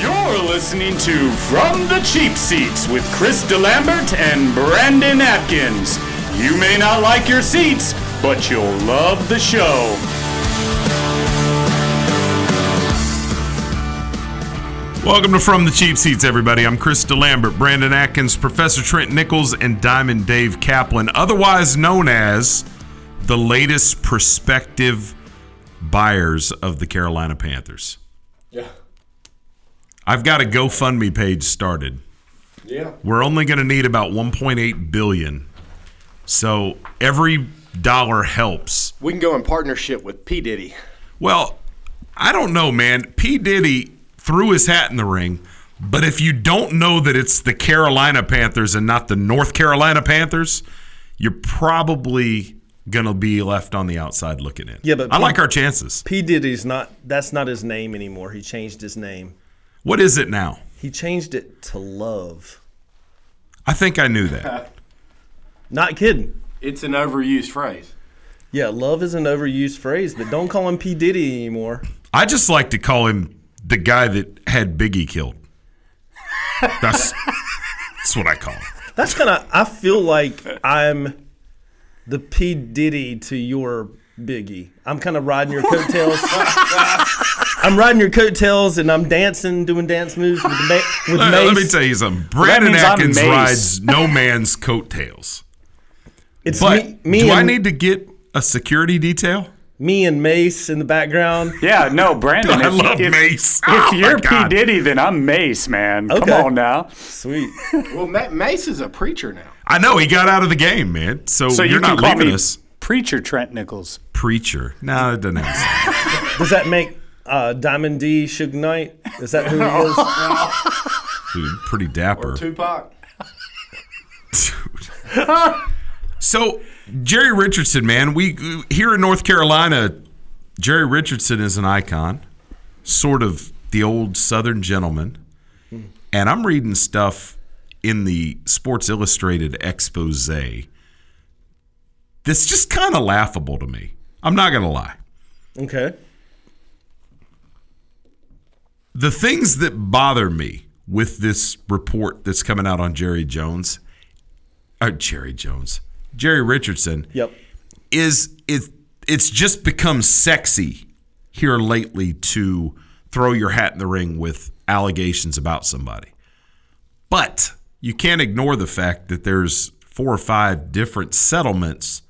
You're listening to From the Cheap Seats with Chris DeLambert and Brandon Atkins. You may not like your seats, but you'll love the show. Welcome to From the Cheap Seats, everybody. I'm Chris DeLambert, Brandon Atkins, Professor Trent Nichols, and Diamond Dave Kaplan, otherwise known as the latest prospective buyers of the Carolina Panthers. Yeah. I've got a GoFundMe page started. Yeah. We're only going to need about 1.8 billion. So every dollar helps. We can go in partnership with P. Diddy. Well, I don't know, man. P. Diddy threw his hat in the ring, but if you don't know that it's the Carolina Panthers and not the North Carolina Panthers, you're probably gonna be left on the outside looking in. Yeah, but I P- like our chances. P Diddy's not. That's not his name anymore. He changed his name. What is it now? He changed it to Love. I think I knew that. Not kidding. It's an overused phrase. Yeah, love is an overused phrase, but don't call him P Diddy anymore. I just like to call him the guy that had Biggie killed. That's that's what I call him. That's kind of. I feel like I'm the P Diddy to your Biggie. I'm kind of riding your coattails. I'm riding your coattails and I'm dancing, doing dance moves with ma- with Let, Mase. let me tell you something. Brandon means Atkins rides no man's coattails. it's But me, me do and I need to get a security detail? me and Mase in the background. Yeah, no, Brandon. I if, love if, Mase. If Oh, my you're P. Diddy, then I'm Mase, man. Come on now. Sweet. Well, Mase is a preacher now. I know he got out of the game, man. So, So you're you not call leaving us Preacher Trent Nichols. preacher. No, it doesn't have Does that make uh, Diamond D Suge Knight? Is that who he is? Dude, pretty dapper. Or Tupac. Dude. so Jerry Richardson, man, we here in North Carolina, Jerry Richardson is an icon, sort of the old Southern gentleman. And I'm reading stuff in the Sports Illustrated expose. That's just kind of laughable to me. I'm not gonna lie. Okay. The things that bother me with this report that's coming out on Jerry Jones, uh, Jerry Jones, Jerry Richardson, Yep. is it it's just become sexy here lately to throw your hat in the ring with allegations about somebody. But you can't ignore the fact that there's four or five different settlements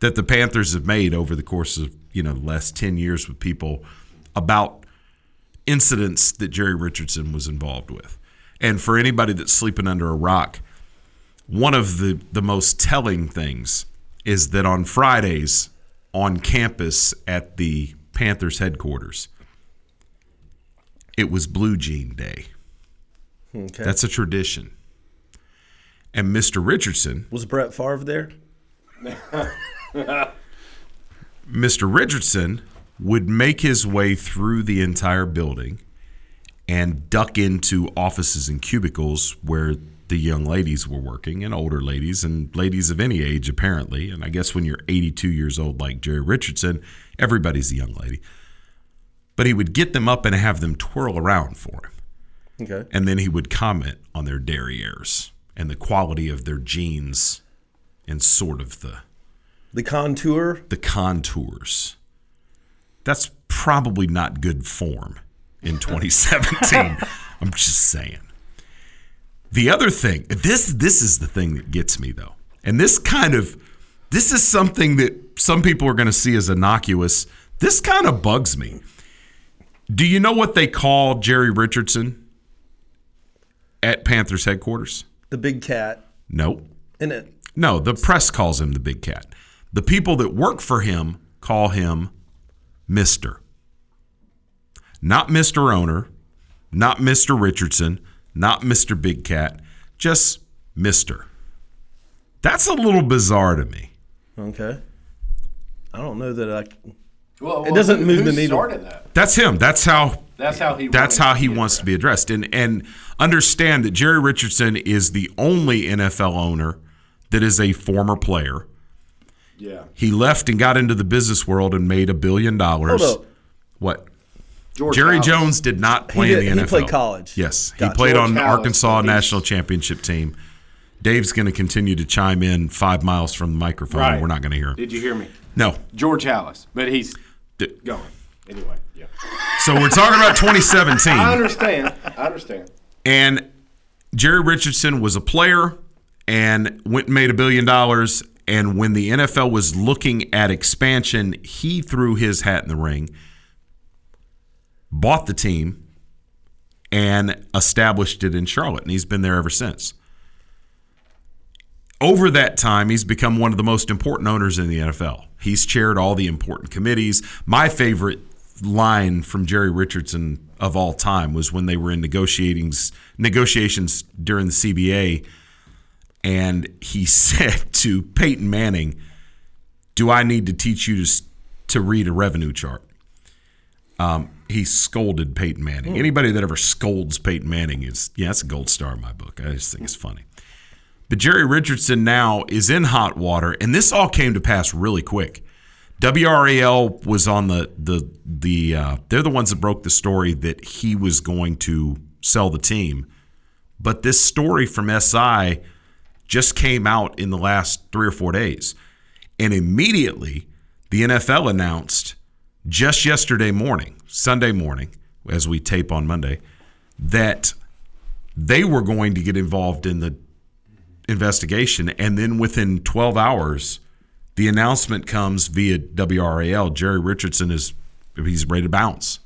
that the Panthers have made over the course of, you know, the last 10 years with people about incidents that Jerry Richardson was involved with. And for anybody that's sleeping under a rock, one of the, the most telling things is that on Fridays on campus at the Panthers headquarters, it was Blue Jean Day. Okay. That's a tradition. And Mr. Richardson, Was Brett Favre there? Mr. Richardson would make his way through the entire building and duck into offices and cubicles where the young ladies were working and older ladies and ladies of any age apparently and i guess when you're 82 years old like jerry richardson everybody's a young lady but he would get them up and have them twirl around for him Okay. and then he would comment on their derrieres and the quality of their jeans and sort of the The contour. the contours. That's probably not good form in 2017. I'm just saying. The other thing, this this is the thing that gets me though. And this kind of this is something that some people are going to see as innocuous. This kind of bugs me. Do you know what they call Jerry Richardson at Panthers headquarters? The big cat. Nope. In it. No, the press calls him the big cat. The people that work for him call him Mister. Not Mr. Owner, not Mr. Richardson, not Mr. Big Cat, just Mr. That's a little bizarre to me. Okay. I don't know that I. Well, It doesn't who- move who the needle. started that? That's him. That's how That's how he. that's how he get wants there. to be addressed. And and understand that Jerry Richardson is the only NFL owner that is a former player. Yeah. He left and got into the business world and made a billion dollars. Hold up. What? George Jerry. Jones did not play did- in the NFL. he played college. Yes, he played George on Arkansas national championship team. Dave's going to continue to chime in five miles from the microphone. Right. We're not going to hear him. Did you hear me? No. George Halas, but he's D- going anyway. Yeah. So we're talking about 2017. I understand. I understand. And Jerry Richardson was a player and went and made a billion dollars. And when the NFL was looking at expansion, he threw his hat in the ring, bought the team, and established it in Charlotte. And he's been there ever since. Over that time, he's become one of the most important owners in the NFL. He's chaired all the important committees. My favorite line from Jerry Richardson of all time was when they were in negotiations negotiations during the CBA, and he said to Peyton Manning, "Do I need to teach you to to read a revenue chart?" Um, he scolded Peyton Manning. Anybody that ever scolds Peyton Manning is yeah, that's a gold star in my book. I just think it's funny. But Jerry Richardson now is in hot water, and this all came to pass really quick. WRAL was on the the the uh, they're the ones that broke the story that he was going to sell the team, but this story from SI just came out in the last three or four days, and immediately the NFL announced just yesterday morning, Sunday morning, as we tape on Monday, that they were going to get involved in the investigation, and then within 12 hours, the announcement comes via WRAL. Jerry Richardson is he's ready to bounce.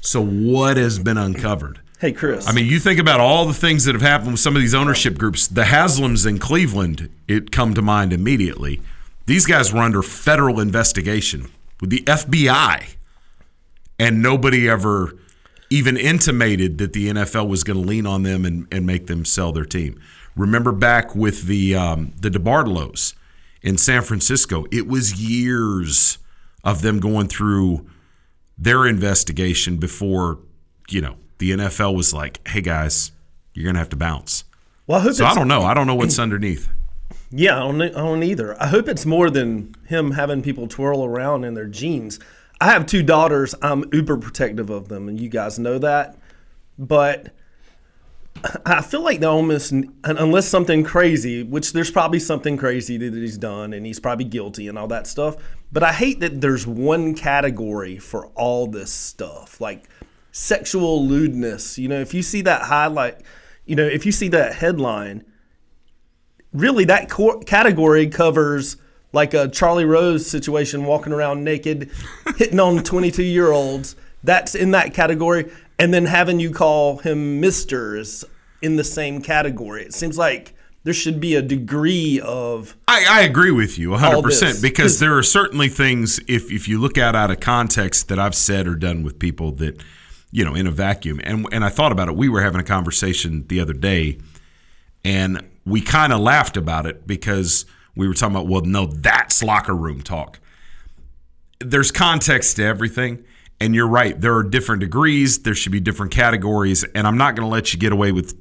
So what has been uncovered? Hey, Chris. I mean, you think about all the things that have happened with some of these ownership groups. The Haslams in Cleveland, it come to mind immediately. These guys were under federal investigation with the FBI, and nobody ever even intimated that the NFL was going to lean on them and, and make them sell their team. Remember back with the um, the DeBartolos in San Francisco, it was years of them going through their investigation before you know the NFL was like, "Hey guys, you're gonna have to bounce." well, I hope So I don't know. I don't know what's underneath. Yeah, I don't, I don't either. I hope it's more than him having people twirl around in their jeans. I have two daughters. I'm uber protective of them, and you guys know that. But I feel like they almost, unless something crazy, which there's probably something crazy that he's done, and he's probably guilty and all that stuff. But I hate that there's one category for all this stuff, like sexual lewdness. You know, if you see that highlight, you know, if you see that headline, really that cor- category covers like a Charlie Rose situation, walking around naked, hitting on 22 year olds. That's in that category. And then having you call him Mister is in the same category. It seems like there should be a degree of I, I agree with you 100% because there are certainly things if, if you look at out of context that I've said or done with people that you know in a vacuum and and I thought about it we were having a conversation the other day and we kind of laughed about it because we were talking about well no that's locker room talk there's context to everything and you're right there are different degrees there should be different categories and I'm not going to let you get away with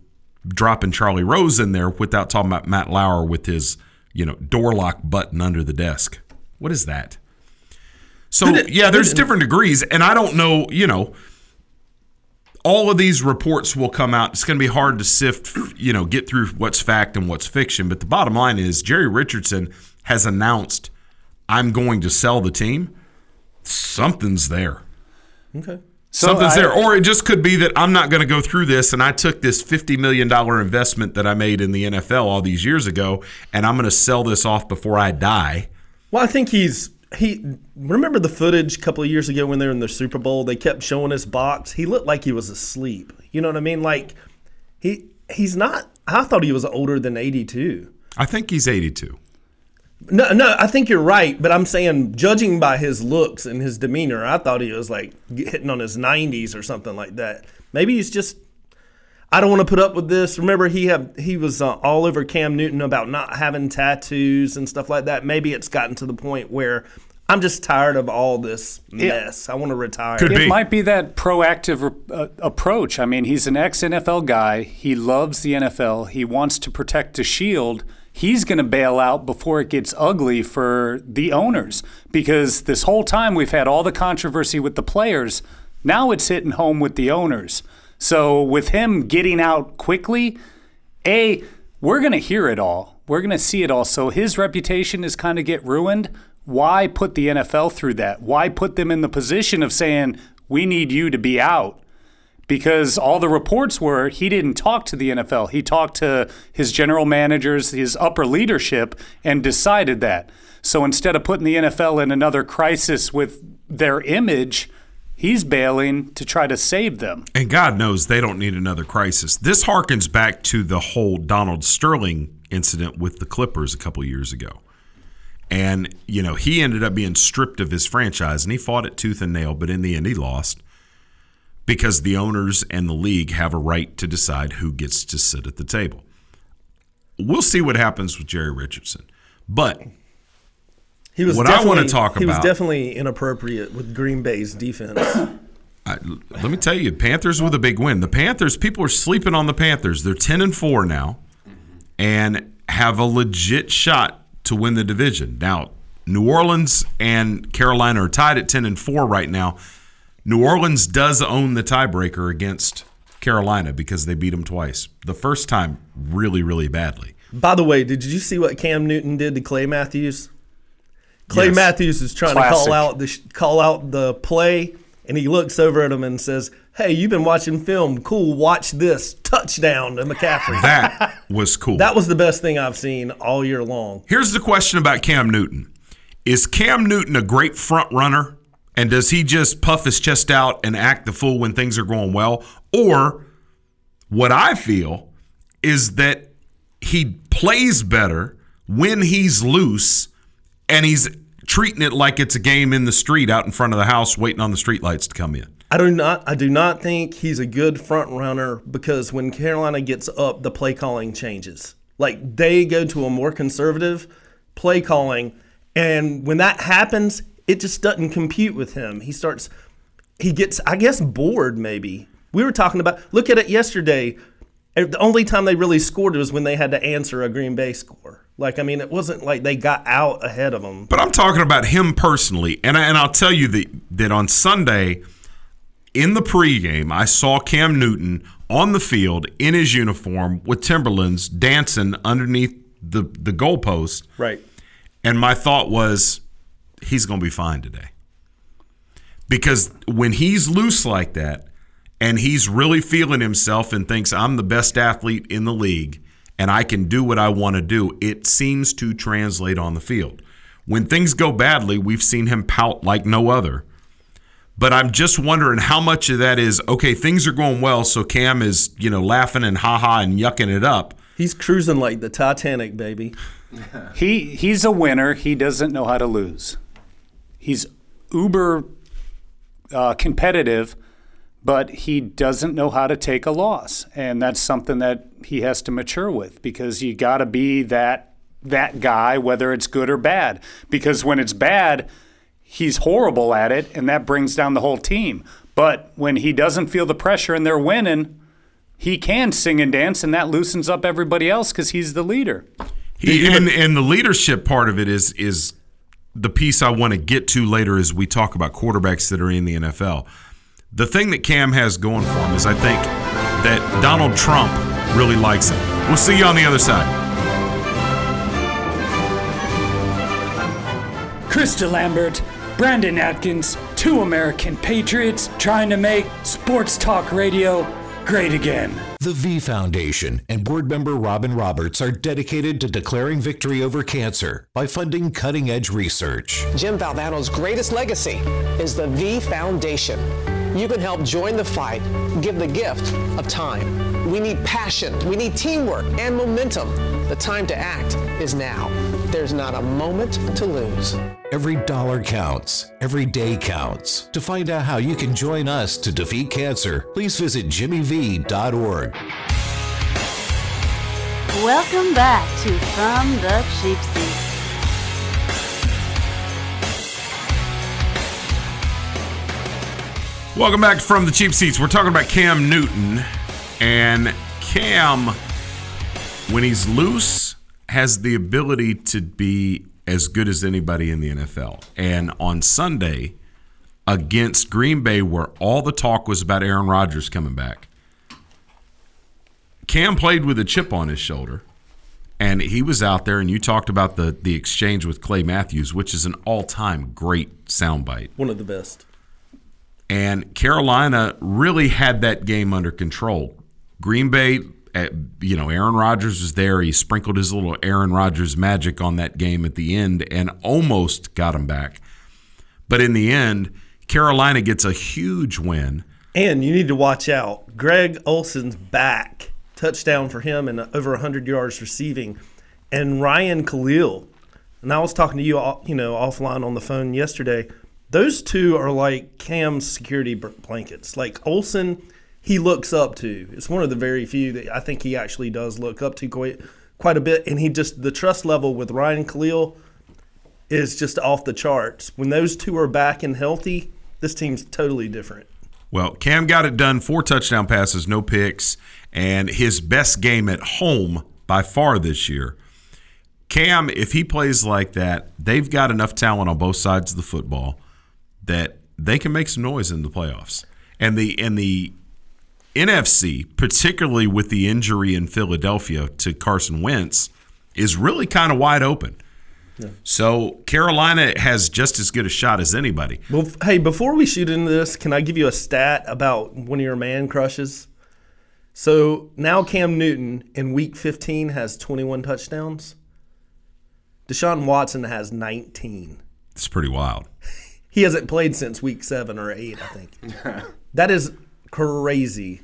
dropping Charlie Rose in there without talking about Matt Lauer with his, you know, door lock button under the desk. What is that? So yeah, there's different degrees, and I don't know, you know, all of these reports will come out. It's going to be hard to sift, you know, get through what's fact and what's fiction. But the bottom line is Jerry Richardson has announced, I'm going to sell the team. Something's there. okay. Something's I- there. Or it just could be that I'm not going to go through this and I took this $50 million investment that I made in the NFL all these years ago and I'm going to sell this off before I die. Well, I think he's he. Remember the footage a couple of years ago when they were in the Super Bowl? They kept showing his box. He looked like he was asleep. You know what I mean? Like he he's not. I thought he was older than eighty two. I think he's 82. No, no, I think you're right, but I'm saying, judging by his looks and his demeanor, I thought he was like hitting on his 90s or something like that. Maybe he's just. I don't want to put up with this. Remember, he have he was uh, all over Cam Newton about not having tattoos and stuff like that. Maybe it's gotten to the point where I'm just tired of all this mess. I want to retire. Could It be. might be that proactive uh, approach. I mean, he's an ex NFL guy. He loves the NFL. He wants to protect the shield. He's going to bail out before it gets ugly for the owners because this whole time we've had all the controversy with the players. Now it's hitting home with the owners. So with him getting out quickly, A, we're going to hear it all. We're going to see it all. So his reputation is kind of get ruined. Why put the NFL through that? Why put them in the position of saying, we need you to be out? Because all the reports were he didn't talk to the NFL. He talked to his general managers, his upper leadership, and decided that. So instead of putting the NFL in another crisis with their image, he's bailing to try to save them. And God knows they don't need another crisis. This harkens back to the whole Donald Sterling incident with the Clippers a couple years ago. And, you know, he ended up being stripped of his franchise and he fought it tooth and nail, but in the end he lost because the owners and the league have a right to decide who gets to sit at the table. We'll see what happens with Jerry Richardson. But He was What I wanna definitely- talk He was definitely inappropriate with Green Bay's defense. I, let me tell you, Panthers with a big win. The Panthers, people are sleeping on the Panthers. They're ten and four now, and have a legit shot to win the division. Now, New Orleans and Carolina are tied at ten and four right now. New Orleans does own the tiebreaker against Carolina because they beat them twice. The first time, really, really badly. By the way, did you see what Cam Newton did to Clay Matthews? Clay Yes. Matthews is trying Classic. to call out the call out the play, and he looks over at him and says, "Hey, you've been watching film. Cool, watch this touchdown to McCaffrey." That was cool. that was the best thing I've seen all year long. Here's the question about Cam Newton. Is Cam Newton a great front runner? And does he just puff his chest out and act the fool when things are going well? Or what I feel is that he plays better when he's loose and he's treating it like it's a game in the street out in front of the house waiting on the streetlights to come in. I do not I do not think he's a good front runner because when Carolina gets up, the play calling changes. Like they go to a more conservative play calling, and when that happens, it just doesn't compute with him. He starts he gets I guess bored maybe. We were talking about look at it yesterday. The only time they really scored was when they had to answer a Green Bay score. Like I mean, it wasn't like they got out ahead of them. But I'm talking about him personally, and I, and I'll tell you that that on Sunday, in the pregame, I saw Cam Newton on the field in his uniform with Timberlands dancing underneath the the goalpost, Right. and my thought was, he's going to be fine today, because when he's loose like that, and he's really feeling himself and thinks I'm the best athlete in the league and I can do what I want to do, it seems to translate on the field. When things go badly, we've seen him pout like no other. But I'm just wondering how much of that is okay, things are going well, so Cam is, you know, laughing and haha and yucking it up. He's cruising like the Titanic, baby. He he's a winner. He doesn't know how to lose. He's uber uh, competitive, but he doesn't know how to take a loss, and that's something that he has to mature with because you got to be that that guy, whether it's good or bad. Because when it's bad, he's horrible at it, and that brings down the whole team. But when he doesn't feel the pressure and they're winning, he can sing and dance, and that loosens up everybody else because he's the leader. He, and and the leadership part of it is is the piece I want to get to later as we talk about quarterbacks that are in the NFL. The thing that Cam has going for him is I think that Donald Trump really likes him. We'll see you on the other side. Chris DeLambert, Brandon Atkins, two American patriots trying to make sports talk radio great again. The V Foundation and board member Robin Roberts are dedicated to declaring victory over cancer by funding cutting edge research. Jim Valvano's greatest legacy is the V Foundation. You can help join the fight, give the gift of time. We need passion, we need teamwork and momentum. The time to act is now. There's not a moment to lose. Every dollar counts. Every day counts. To find out how you can join us to defeat cancer, please visit jimmyv.org. Welcome back to From the Cheap Seats. Welcome back from the cheap seats. We're talking about Cam Newton, and Cam, when he's loose, has the ability to be as good as anybody in the NFL. And on Sunday against Green Bay, where all the talk was about Aaron Rodgers coming back, Cam played with a chip on his shoulder. And he was out there, and you talked about the the exchange with Clay Matthews, which is an all time great soundbite. One of the best. And Carolina really had that game under control. Green Bay, uh, you know, Aaron Rodgers was there. He sprinkled his little Aaron Rodgers magic on that game at the end and almost got him back. But in the end, Carolina gets a huge win. And you need to watch out. Greg Olsen's back. Touchdown for him and over 100 yards receiving. And Ryan Kalil. And I was talking to you, you know, offline on the phone yesterday. Those two are like Cam's security blankets. Like Olsen, he looks up to. It's one of the very few that I think he actually does look up to quite quite a bit. And he just the trust level with Ryan Kalil is just off the charts. When those two are back and healthy, this team's totally different. Well, Cam got it done. Four touchdown passes, no picks, and his best game at home by far this year. Cam, if he plays like that, they've got enough talent on both sides of the football that they can make some noise in the playoffs. And the and the NFC, particularly with the injury in Philadelphia to Carson Wentz, is really kind of wide open. Yeah. So Carolina has just as good a shot as anybody. Well, hey, before we shoot into this, can I give you a stat about one of your man crushes? So now Cam Newton in Week 15 has 21 touchdowns. Deshaun Watson has 19. It's pretty wild. He hasn't played since week seven or eight, I think. that is crazy.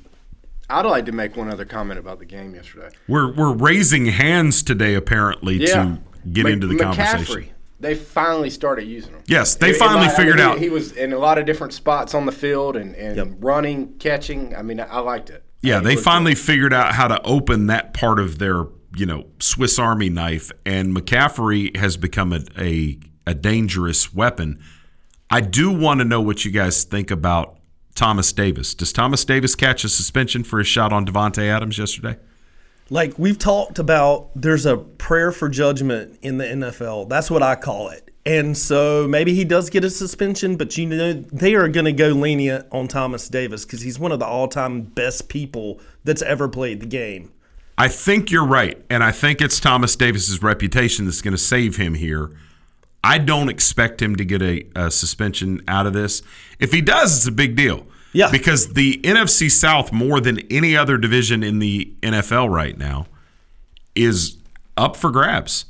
I'd like to make one other comment about the game yesterday. We're we're raising hands today, apparently, yeah. to get M- into the McCaffrey, conversation. They finally started using him. Yes, they finally I mean, figured he, out. He was in a lot of different spots on the field and, and yep. running, catching. I mean, I, I liked it. Yeah, they finally good. figured out how to open that part of their, you know, Swiss Army knife, and McCaffrey has become a, a, a dangerous weapon. I do want to know what you guys think about Thomas Davis. Does Thomas Davis catch a suspension for his shot on Davante Adams yesterday? Like we've talked about, there's a prayer for judgment in the NFL. That's what I call it. And so maybe he does get a suspension, but you know they are going to go lenient on Thomas Davis because he's one of the all-time best people that's ever played the game. I think you're right, and I think it's Thomas Davis's reputation that's going to save him here I don't expect him to get a, a, suspension out of this. If he does, it's a big deal. Yeah. Because the NFC South, more than any other division in the NFL right now, is up for grabs.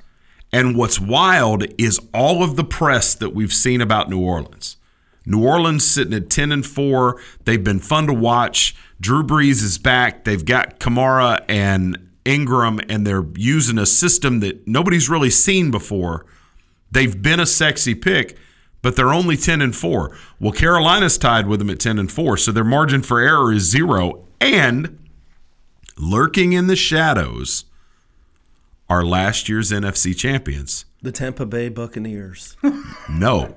And what's wild is all of the press that we've seen about New Orleans. New Orleans sitting at 10 and 4. They've been fun to watch. Drew Brees is back. They've got Kamara and Ingram, and they're using a system that nobody's really seen before They've been a sexy pick, but they're only 10 and 4. Well, Carolina's tied with them at 10 and 4, so their margin for error is zero. And lurking in the shadows are last year's NFC champions. The Tampa Bay Buccaneers. no.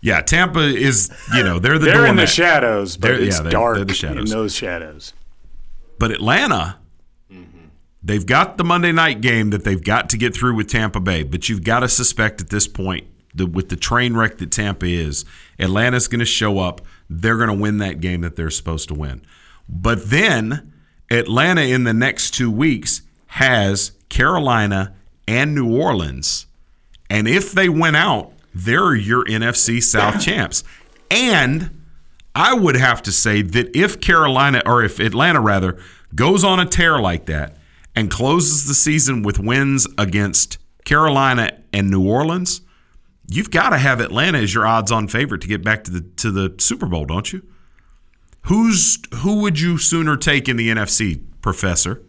Yeah, Tampa is, you know, they're the They're doormat. in the shadows, but They're- it's yeah, they're- dark they're the shadows. in those shadows. But Atlanta, they've got the Monday night game that they've got to get through with Tampa Bay. But you've got to suspect at this point, the, with the train wreck that Tampa is, Atlanta's going to show up. They're going to win that game that they're supposed to win. But then Atlanta in the next two weeks has Carolina and New Orleans. And if they win out, they're your NFC South champs. And I would have to say that if Carolina, or if Atlanta rather, goes on a tear like that and closes the season with wins against Carolina and New Orleans, you've got to have Atlanta as your odds-on favorite to get back to the to the Super Bowl, don't you? Who's who would you sooner take in the NFC, Professor?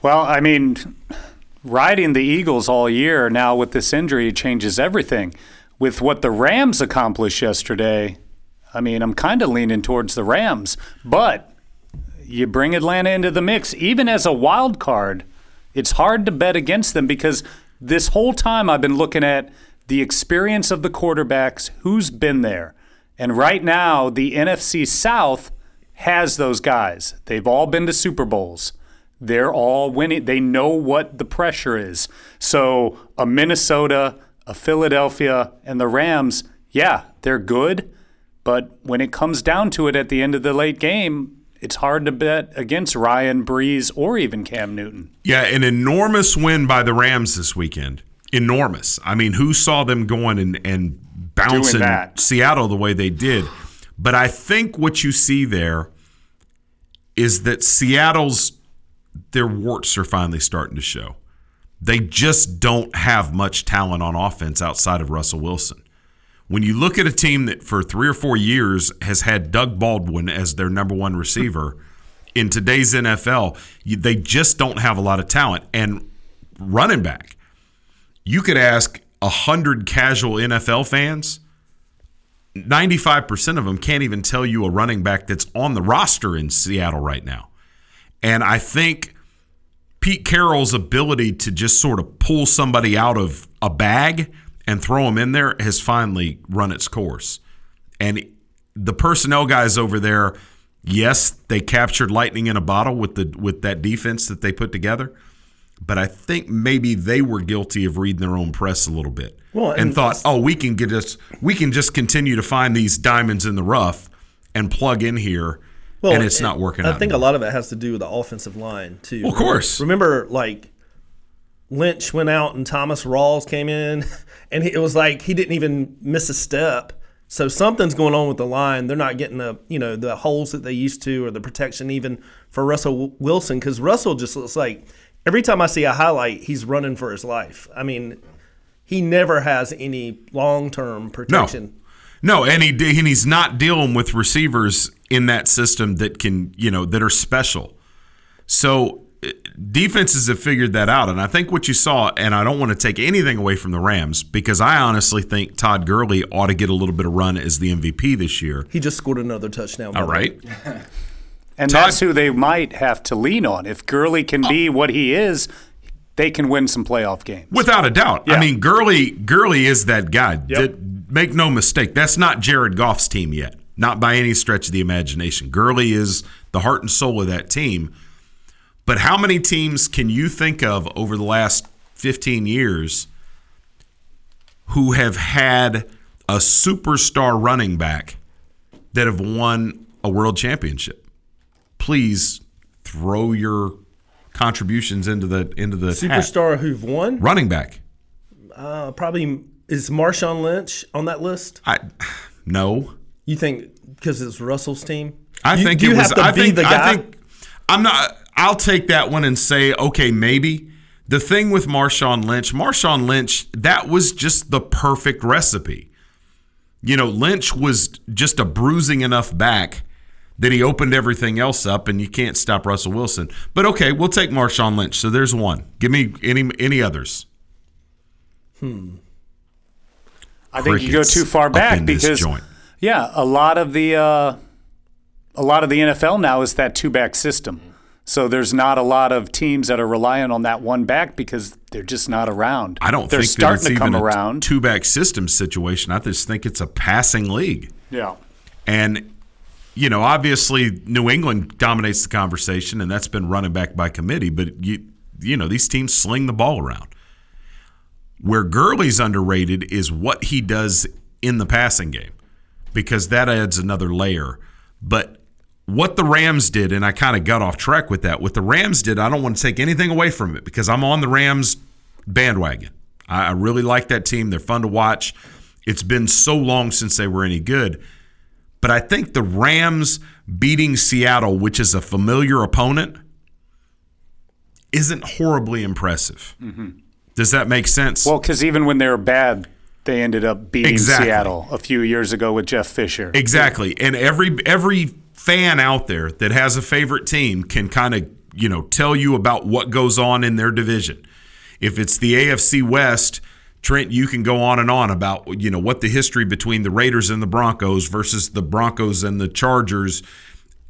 Well, I mean, riding the Eagles all year now with this injury changes everything. With what the Rams accomplished yesterday, I mean, I'm kind of leaning towards the Rams, but you bring Atlanta into the mix, even as a wild card, it's hard to bet against them because this whole time I've been looking at the experience of the quarterbacks, who's been there. And right now, the NFC South has those guys. They've all been to Super Bowls. They're all winning. They know what the pressure is. So, a Minnesota, a Philadelphia, and the Rams, yeah, they're good. But when it comes down to it at the end of the late game, it's hard to bet against Ryan Brees or even Cam Newton. Yeah, an enormous win by the Rams this weekend. Enormous. I mean, who saw them going and, and bouncing. Seattle the way they did? But I think what you see there is that Seattle's their warts are finally starting to show. They just don't have much talent on offense outside of Russell Wilson. When you look at a team that for three or four years has had Doug Baldwin as their number one receiver in today's NFL, you, they just don't have a lot of talent. And running back, you could ask a hundred casual NFL fans. 95% of them can't even tell you a running back that's on the roster in Seattle right now. And I think Pete Carroll's ability to just sort of pull somebody out of a bag and throw them in there has finally run its course. And the personnel guys over there, yes, they captured lightning in a bottle with the with that defense that they put together. But I think maybe they were guilty of reading their own press a little bit Well, and, and thought, "Oh, we can get us, we can just continue to find these diamonds in the rough and plug in here." Well, and it's not working I think a lot of it has to do with the offensive line too. Well, of course. Remember, like Lynch went out and Thomas Rawls came in, and he, it was like he didn't even miss a step. So something's going on with the line. They're not getting the you know the holes that they used to, or the protection even for Russell Wilson because Russell just looks like every time I see a highlight, he's running for his life. I mean, he never has any long term protection. No, and he and he's not dealing with receivers in that system that can you know that are special. So defenses have figured that out, and I think what you saw, and I don't want to take anything away from the Rams because I honestly think Todd Gurley ought to get a little bit of run as the MVP this year. He just scored another touchdown. All right, And Todd- that's who they might have to lean on. If Gurley can be oh. what he is, they can win some playoff games. without a doubt. I mean, Gurley Gurley is that guy. That- make no mistake, that's not Jared Goff's team yet, not by any stretch of the imagination. Gurley is the heart and soul of that team. But how many teams can you think of over the last 15 years who have had a superstar running back that have won a world championship? Please throw your contributions into the into the hat. Superstar who've won? running back. Uh, probably is Marshawn Lynch on that list? I no. You think because it's Russell's team? I You- think you it was. have to I be think. the guy. I think. I'm not. I'll take that one and say, okay, maybe. The thing with Marshawn Lynch, Marshawn Lynch, that was just the perfect recipe. You know, Lynch was just a bruising enough back that he opened everything else up, and you can't stop Russell Wilson. But okay, we'll take Marshawn Lynch. So there's one. Give me any any others. Hmm. I think you go too far back because yeah, a lot of the uh, a lot of the NFL now is that two back system. So there's not a lot of teams that are relying on that one back because they're just not around. I don't they're think starting to come around. a two back system situation. I just think it's a passing league. yeah. And, you know, obviously New England dominates the conversation, and that's been running back by committee, but, you, you know, these teams sling the ball around. Where Gurley's underrated is what he does in the passing game because that adds another layer. But what the Rams did, and I kind of got off track with that, what the Rams did, I don't want to take anything away from it because I'm on the Rams bandwagon. I, I really like that team. They're fun to watch. It's been so long since they were any good. But I think the Rams beating Seattle, which is a familiar opponent, isn't horribly impressive. Mm-hmm. Does that make sense? Well, because even when they were bad, they ended up beating Exactly. Seattle a few years ago with Jeff Fisher. Exactly. And every every fan out there that has a favorite team can kind of, you know, tell you about what goes on in their division. If it's the AFC West, Trent, you can go on and on about you know what the history between the Raiders and the Broncos versus the Broncos and the Chargers,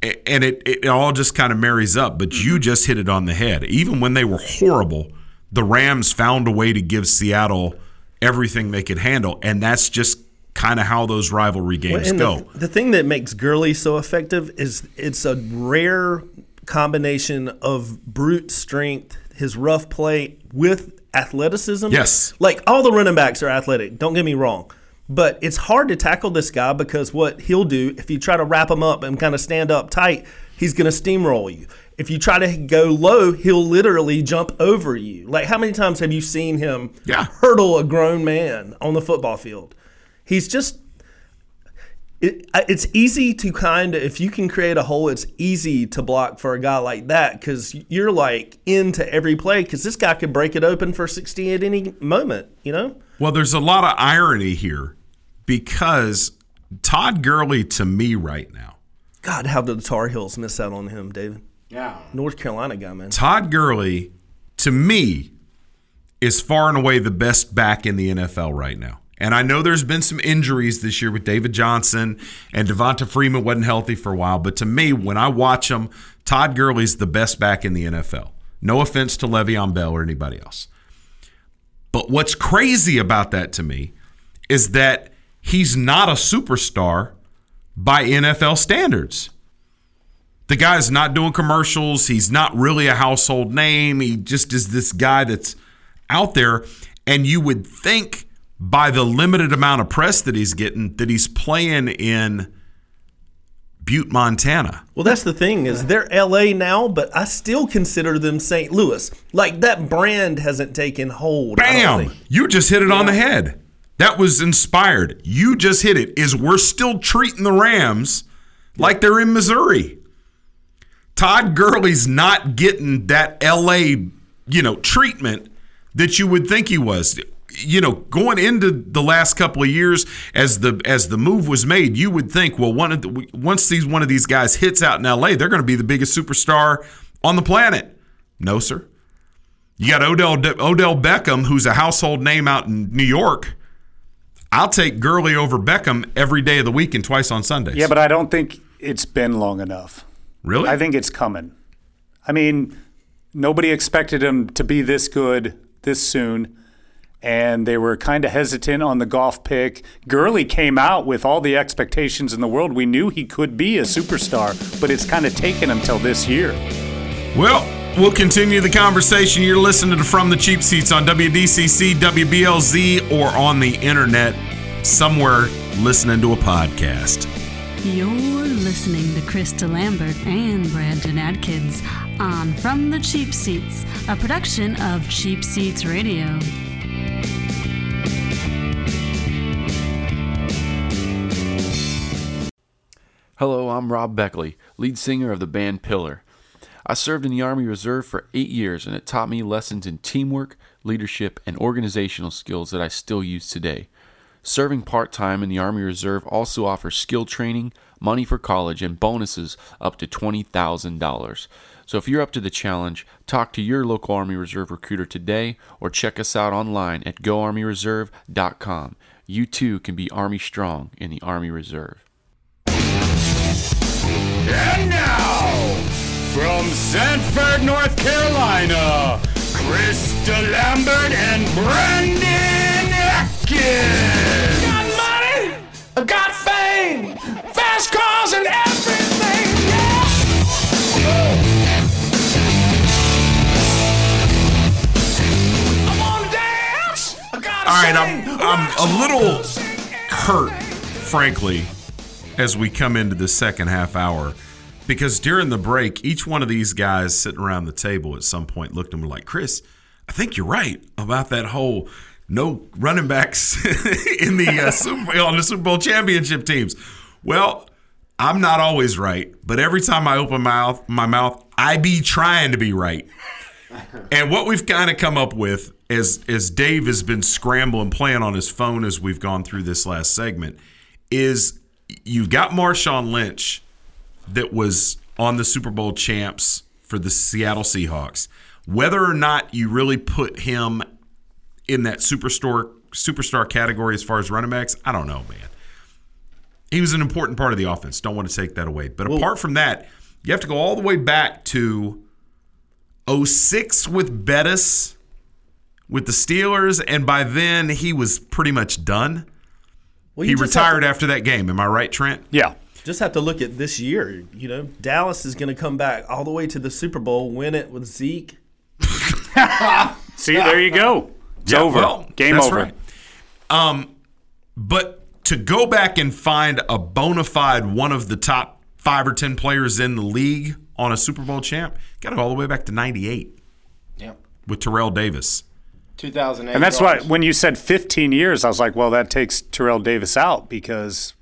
and it it all just kind of marries up. But you mm-hmm. just hit it on the head. Even when they were horrible, the Rams found a way to give Seattle everything they could handle, and that's just kind of how those rivalry games and go. The, the thing that makes Gurley so effective is it's a rare combination of brute strength, his rough play with athleticism. Yes. Like all the running backs are athletic, don't get me wrong. But it's hard to tackle this guy because what he'll do, if you try to wrap him up and kind of stand up tight, he's going to steamroll you. If you try to go low, he'll literally jump over you. Like, how many times have you seen him Yeah. hurdle a grown man on the football field? He's just it, it's easy to kind of if you can create a hole it's easy to block for a guy like that because you're like into every play because this guy could break it open for 60 at any moment you know Well, there's a lot of irony here because Todd Gurley to me right now, god how did the tar heels miss out on him david Yeah. north carolina guy man Todd Gurley to me is far and away the best back in the NFL right now. And I know there's been some injuries this year with David Johnson and Devonta Freeman wasn't healthy for a while, but to me, when I watch him, Todd Gurley's the best back in the NFL. No offense to Le'Veon Bell or anybody else. But what's crazy about that to me is that he's not a superstar by NFL standards. The guy's not doing commercials. He's not really a household name. He just is this guy that's out there. And you would think by the limited amount of press that he's getting that he's playing in Butte, Montana. well that's the thing is they're la now but i still consider them st louis like that brand hasn't taken hold Bam! You just hit it on the head. That was inspired. You just hit it. Is we're still treating the Rams like they're in Missouri. Todd Gurley's not getting that LA, you know, treatment that you would think he was. You know, going into the last couple of years as the as the move was made, you would think, well, one of the, once these one of these guys hits out in LA, they're going to be the biggest superstar on the planet. No, sir. You got Odell Odell Beckham, who's a household name out in New York. I'll take Gurley over Beckham every day of the week and twice on Sundays. Yeah, but I don't think it's been long enough. really, I think it's coming. I mean, nobody expected him to be this good this soon, and they were kind of hesitant on the Goff pick. Gurley came out with all the expectations in the world. We knew he could be a superstar, but it's kind of taken him till this year. Well, we'll continue the conversation. You're listening to From the Cheap Seats on WDCC, WBLZ, or on the internet somewhere listening to a podcast. You're listening to Chris DeLambert and Brandon Atkins on From the Cheap Seats, a production of Cheap Seats Radio. Hello, I'm Rob Beckley, lead singer of the band Pillar. I served in the Army Reserve for eight years, and it taught me lessons in teamwork, leadership, and organizational skills that I still use today. Serving part time in the Army Reserve also offers skill training, money for college, and bonuses up to $20,000. So if you're up to the challenge, talk to your local Army Reserve recruiter today or check us out online at goarmyreserve.com. You too can be Army strong in the Army Reserve. And now, from Sanford, North Carolina, Chris DeLambert and Brandon Atkins. Got money, I All right. I'm I'm a little hurt, frankly, as we come into the second half hour, because during the break, each one of these guys sitting around the table at some point looked at me like, Chris, I think you're right about that whole no running backs in the uh, Super on the Super Bowl championship teams. Well, I'm not always right, but every time I open my mouth, my mouth, I be trying to be right. And what we've kind of come up with, as as Dave has been scrambling, playing on his phone as we've gone through this last segment, is you've got Marshawn Lynch that was on the Super Bowl champs for the Seattle Seahawks. Whether or not you really put him in that superstar superstar category as far as running backs, I don't know, man. He was an important part of the offense. Don't want to take that away. But apart from that, you have to go all the way back to 06 with Bettis with the Steelers, and by then he was pretty much done. Well, he you just have retired to- after that game. Am I right, Trent? Yeah. Just have to look at this year. You know, Dallas is going to come back all the way to the Super Bowl, win it with Zeke. See, there you go. It's Yeah, over. well, Game that's over. right. Um, but to go back and find a bona fide one of the top five or ten players in the league on a Super Bowl champ, got to go all the way back to '98 Yeah. with Terrell Davis. 2008. And that's why when you said 15 years, I was like, well, that takes Terrell Davis out because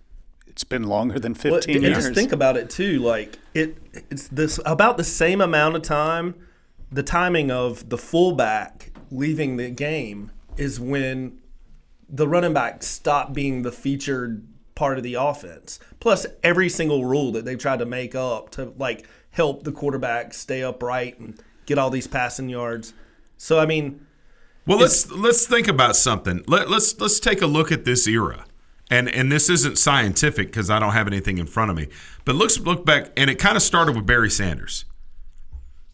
it's been longer than 15 Well, and years. just think about it too. Like it, it's this about the same amount of time. The timing of the fullback leaving the game is when the running back stopped being the featured part of the offense. Plus, every single rule that they've tried to make up to like help the quarterback stay upright and get all these passing yards. So I mean, Well, let's let's think about something. Let, let's let's take a look at this era, and and this isn't scientific because I don't have anything in front of me. But let's look back, and it kind of started with Barry Sanders.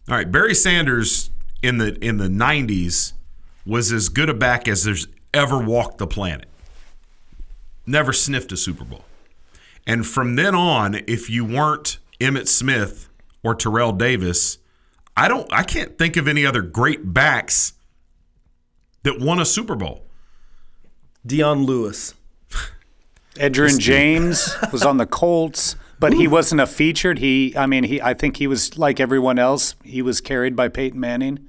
All right, Barry Sanders in the in the '90s was as good a back as there's ever walked the planet. Never sniffed a Super Bowl, and from then on, if you weren't Emmitt Smith or Terrell Davis, I don't I can't think of any other great backs that won a Super Bowl. Dion Lewis. Edgerrin James was on the Colts, but he wasn't a featured. He, I mean, he. I think he was like everyone else. He was carried by Peyton Manning.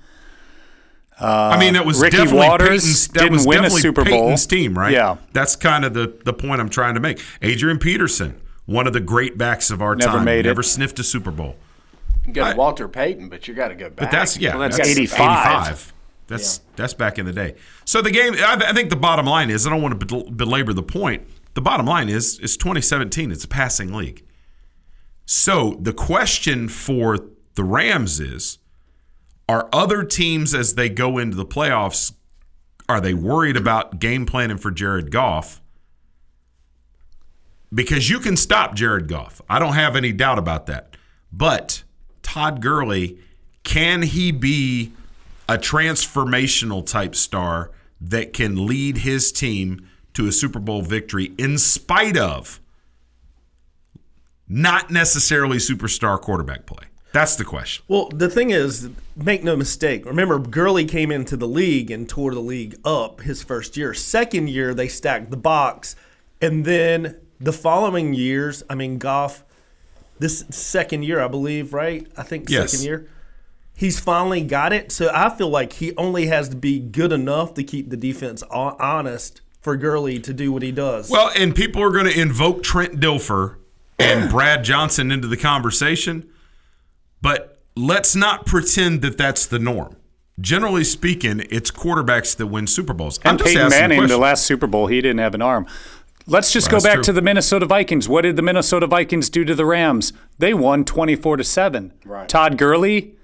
Uh, I mean, that was Ricky definitely Watters Peyton's, that didn't was win a definitely Super Bowl. Peyton's team, right? Yeah. that's kind of the the point I'm trying to make. Adrian Peterson, one of the great backs of our Never time, made it. never sniffed a Super Bowl. You go to I- Walter Payton, but you got to go back. But that's yeah, Well, that's that's 85. 85. That's that's back in the day. So the game, I, I think the bottom line is, I don't want to belabor the point. The bottom line is, it's 2017. It's a passing league. So the question for the Rams is, are other teams as they go into the playoffs, are they worried about game planning for Jared Goff? Because you can stop Jared Goff. I don't have any doubt about that. But Todd Gurley, can he be a transformational type star that can lead his team to a Super Bowl victory in spite of not necessarily superstar quarterback play? That's the question. Well, the thing is, make no mistake. Remember, Gurley came into the league and tore the league up his first year. Second year, they stacked the box. And then the following years, I mean, Goff, this second year, I believe, right? I think Yes. second year. He's finally got it. So I feel like he only has to be good enough to keep the defense honest for Gurley to do what he does. Well, and people are going to invoke Trent Dilfer and Brad Johnson into the conversation, but let's not pretend that that's the norm. Generally speaking, it's quarterbacks that win Super Bowls. I'm And just Peyton asking a Manning, the last Super Bowl, he didn't have an arm. Let's just Well, go back true. to the Minnesota Vikings. What did the Minnesota Vikings do to the Rams? They won 24 to 7. Right. Todd Gurley,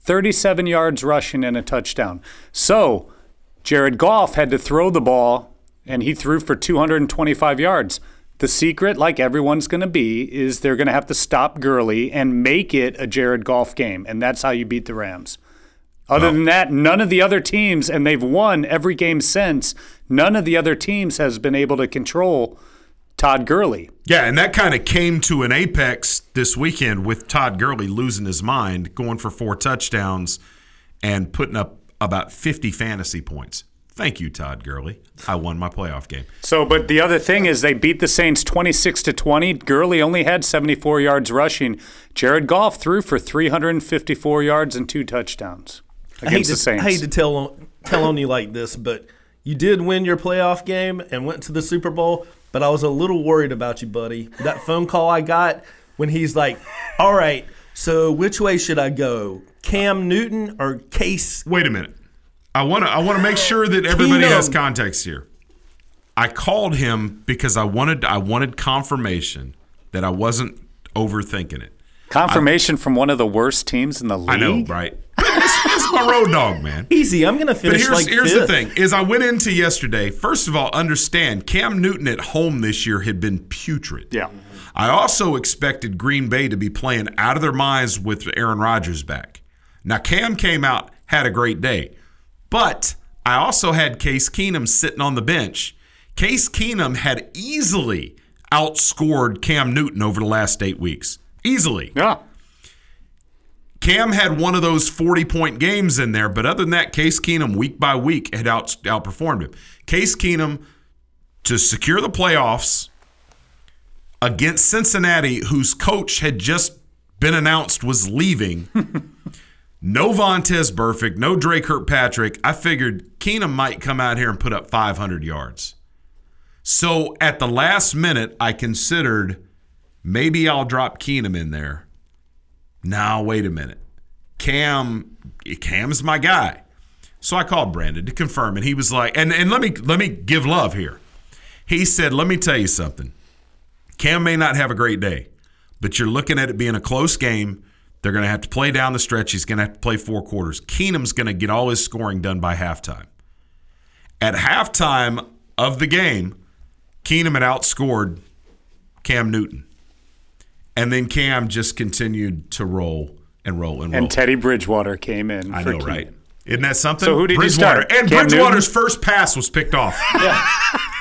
37 yards rushing and a touchdown. So, Jared Goff had to throw the ball and he threw for 225 yards. The secret, like everyone's going to be, is they're going to have to stop Gurley and make it a Jared Goff game. And that's how you beat the Rams. Other than that, none of the other teams, and they've won every game since, none of the other teams has been able to control Todd Gurley. Yeah, and that kind of came to an apex this weekend with Todd Gurley losing his mind, going for four touchdowns and putting up about 50 fantasy points. Thank you, Todd Gurley. I won my playoff game. So, but the other thing is they beat the Saints 26 to 20. Gurley only had 74 yards rushing. Jared Goff threw for 354 yards and two touchdowns I hate against to, the Saints. I hate to tell tell on you like this, but you did win your playoff game and went to the Super Bowl. But I was a little worried about you, buddy. That phone call I got when he's like, "All right, so which way should I go? Cam Newton or Case?" Wait a minute. I want to I want to make sure that everybody has context here. I called him because I wanted I wanted confirmation that I wasn't overthinking it. Confirmation from one of the worst teams in the league. I know, right? This is my road dog, man. Easy. I'm gonna But finish here's like here's the thing: is I went into yesterday. First of all, understand Cam Newton at home this year had been putrid. Yeah. I also expected Green Bay to be playing out of their minds with Aaron Rodgers back. Now Cam came out, had a great day, but I also had Case Keenum sitting on the bench. Case Keenum had easily outscored Cam Newton over the last eight weeks. Easily. Yeah. Cam had one of those 40 point games in there, but other than that, Case Keenum week by week had out, outperformed him. Case Keenum to secure the playoffs against Cincinnati, whose coach had just been announced was leaving. no Vontaze Burfict, no Dre Kirkpatrick. I figured Keenum might come out here and put up 500 yards. So at the last minute, I considered maybe I'll drop Keenum in there. Now wait a minute. Cam Cam's my guy. So I called Brandon to confirm and he was like and, and let me let me give love here. He said, "Let me tell you something. Cam may not have a great day, but you're looking at it being a close game. They're going to have to play down the stretch. He's going to have to play four quarters. Keenum's going to get all his scoring done by halftime. At halftime of the game, Keenum had outscored Cam Newton. And then Cam just continued to roll and roll and roll. And Teddy Bridgewater came in. I for know, Keenan. right? Isn't that something? So who did you Bridgewater. start? And Cam Bridgewater's Newton? first pass was picked off.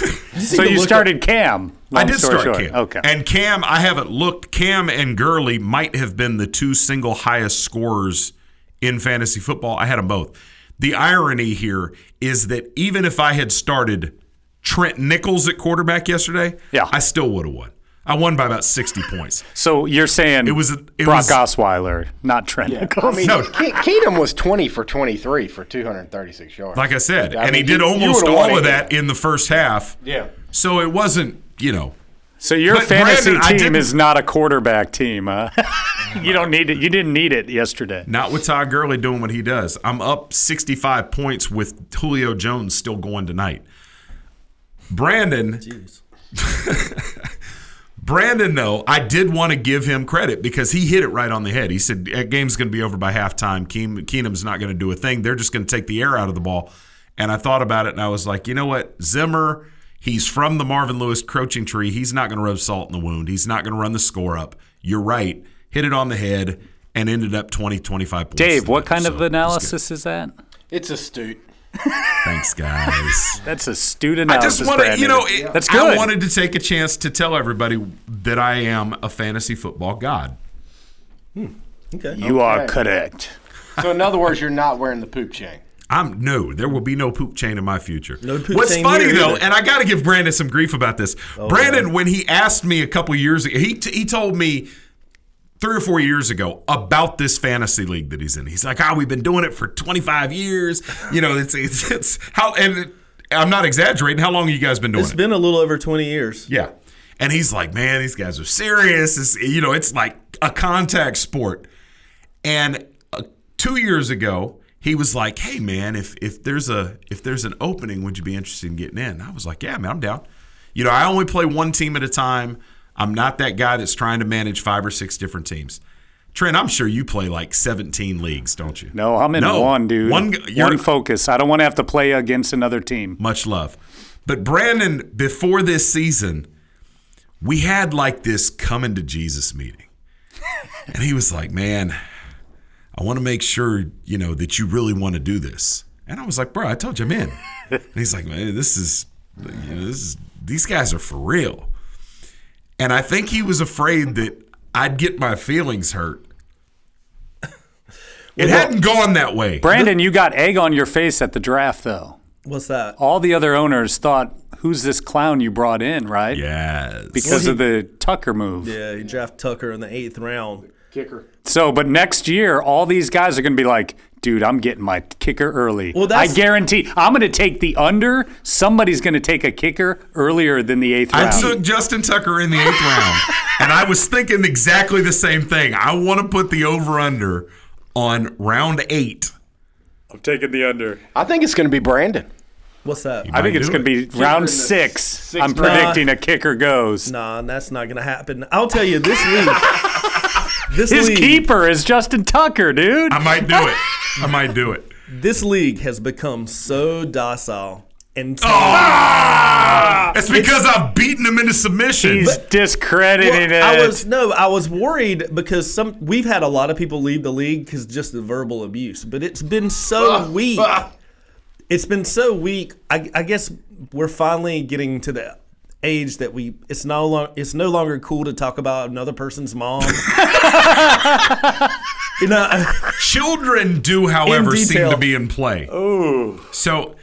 So you started Cam. I did start short. Cam. Okay. And Cam, I haven't looked. Cam and Gurley might have been the two single highest scorers in fantasy football. I had them both. The irony here is that even if I had started Trent Nichols at quarterback yesterday, Yeah. I still would have won. I won by about 60 points. So you're saying It was it Brock was Osweiler, not Trent I mean, No. Ke- Keenum was 20 for 23 for 236 yards. like I said, I and he did you- you almost would've all of that in the first half. Yeah. So it wasn't, you know, So your fantasy Brandon, team is not a quarterback team. Huh? you don't need it. You didn't need it yesterday. Not with Todd Gurley doing what he does. I'm up 65 points with Julio Jones still going tonight. Brandon. Brandon, though, I did want to give him credit because he hit it right on the head. He said, "That game's going to be over by halftime. Keen, Keenum's not going to do a thing. They're just going to take the air out of the ball." And I thought about it, and I was like, you know what, Zimmer. He's from the Marvin Lewis coaching tree. He's not going to rub salt in the wound. He's not going to run the score up. You're right. Hit it on the head and ended up 20, 25 points. Dave, what kind So, of it was good. analysis is that? It's astute. Thanks, guys. That's a student. I just wanted, you know, it, that's good. I wanted to take a chance to tell everybody that I am a fantasy football god. Hmm. Okay. you are correct. So in other words, you're not wearing the poop chain. I'm no, there will be no poop chain in my future. No poop What's chain funny here though, and I got to give Brandon some grief about this. Oh, Brandon, when he asked me a couple years ago, he he told me three or four years ago about this fantasy league that he's in. He's like, "Ah, we've been doing it for 25 years. You know, it's it's, it's how and I'm not exaggerating. How long have you guys been doing It's it? It's been a little over 20 years. Yeah. And he's like, man, these guys are serious. It's, you know, it's like a contact sport. And uh, two years ago, he was like, hey, man, if if there's a if there's an opening, would you be interested in getting in? I was like, yeah, man, I'm down. You know, I only play one team at a time. I'm not that guy that's trying to manage five or six different teams. Trent, I'm sure you play like 17 leagues, don't you? No, I'm in No. one, dude. One- One, focus. I don't want to have to play against another team. Much love. But Brandon, before this season, we had like this coming to Jesus meeting. And he was like, Man, I want to make sure, you know, that you really want to do this. And I was like, Bro, I told you I'm in. And he's like, Man, this is, you know, this is, these guys are for real. And I think he was afraid that I'd get my feelings hurt. It hadn't gone that way. Brandon, you got egg on your face at the draft, though. What's that? All the other owners thought, "Who's this clown you brought in?" Right? Yes. Because Well, of the Tucker move. Yeah, he drafted Tucker in the eighth round. Kicker. So, but next year, all these guys are going to be like, dude, I'm getting my kicker early. Well, I guarantee I'm going to take the under. Somebody's going to take a kicker earlier than the eighth I round. took Justin Tucker in the eighth round, and I was thinking exactly the same thing. I want to put the over under on round eight. I'm taking the under. I think it's going to be Brandon. What's that? I think it's do going to it. be round in the six. I'm round. predicting a kicker goes. Nah, that's not gonna happen. I'll tell you this week. This His league, keeper is Justin Tucker, dude. I might do it. I might do it. this league has become so docile and Ah! It's because I've beaten him into submission. He's discrediting Well, it. I was no, I was worried because some we've had a lot of people leave the league because just the verbal abuse, but it's been so weak. It's been so weak. I, I guess we're finally getting to the age that we it's no longer it's no longer cool to talk about another person's mom. you know, uh, Children do, however, seem to be in play. Oh. So,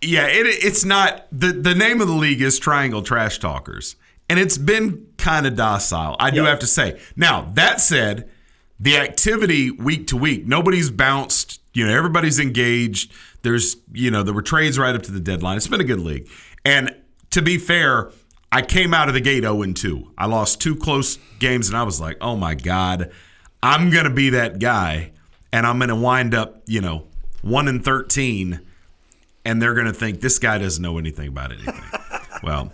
yeah, it, it's not the the name of the league is Triangle Trash Talkers, and it's been kind of docile. I do have to say. Now that said, the activity week to week, nobody's bounced. You know, everybody's engaged. There's, you know, there were trades right up to the deadline. It's been a good league, and to be fair. I came out of the gate 0 2. I lost two close games, and I was like, oh my God, I'm going to be that guy, and I'm going to wind up, you know, 1 and 13, and they're going to think this guy doesn't know anything about anything. well,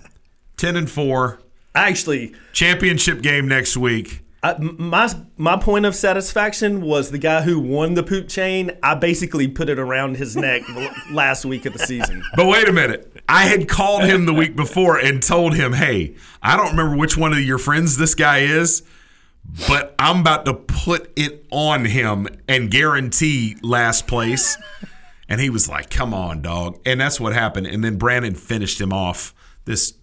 10 and 4, actually, championship game next week. I, my my point of satisfaction was the guy who won the poop chain. I basically put it around his neck last week of the season. But wait a minute. I had called him the week before and told him, hey, I don't remember which one of your friends this guy is, but I'm about to put it on him and guarantee last place. And he was like, come on, dog. And that's what happened. And then Brandon finished him off this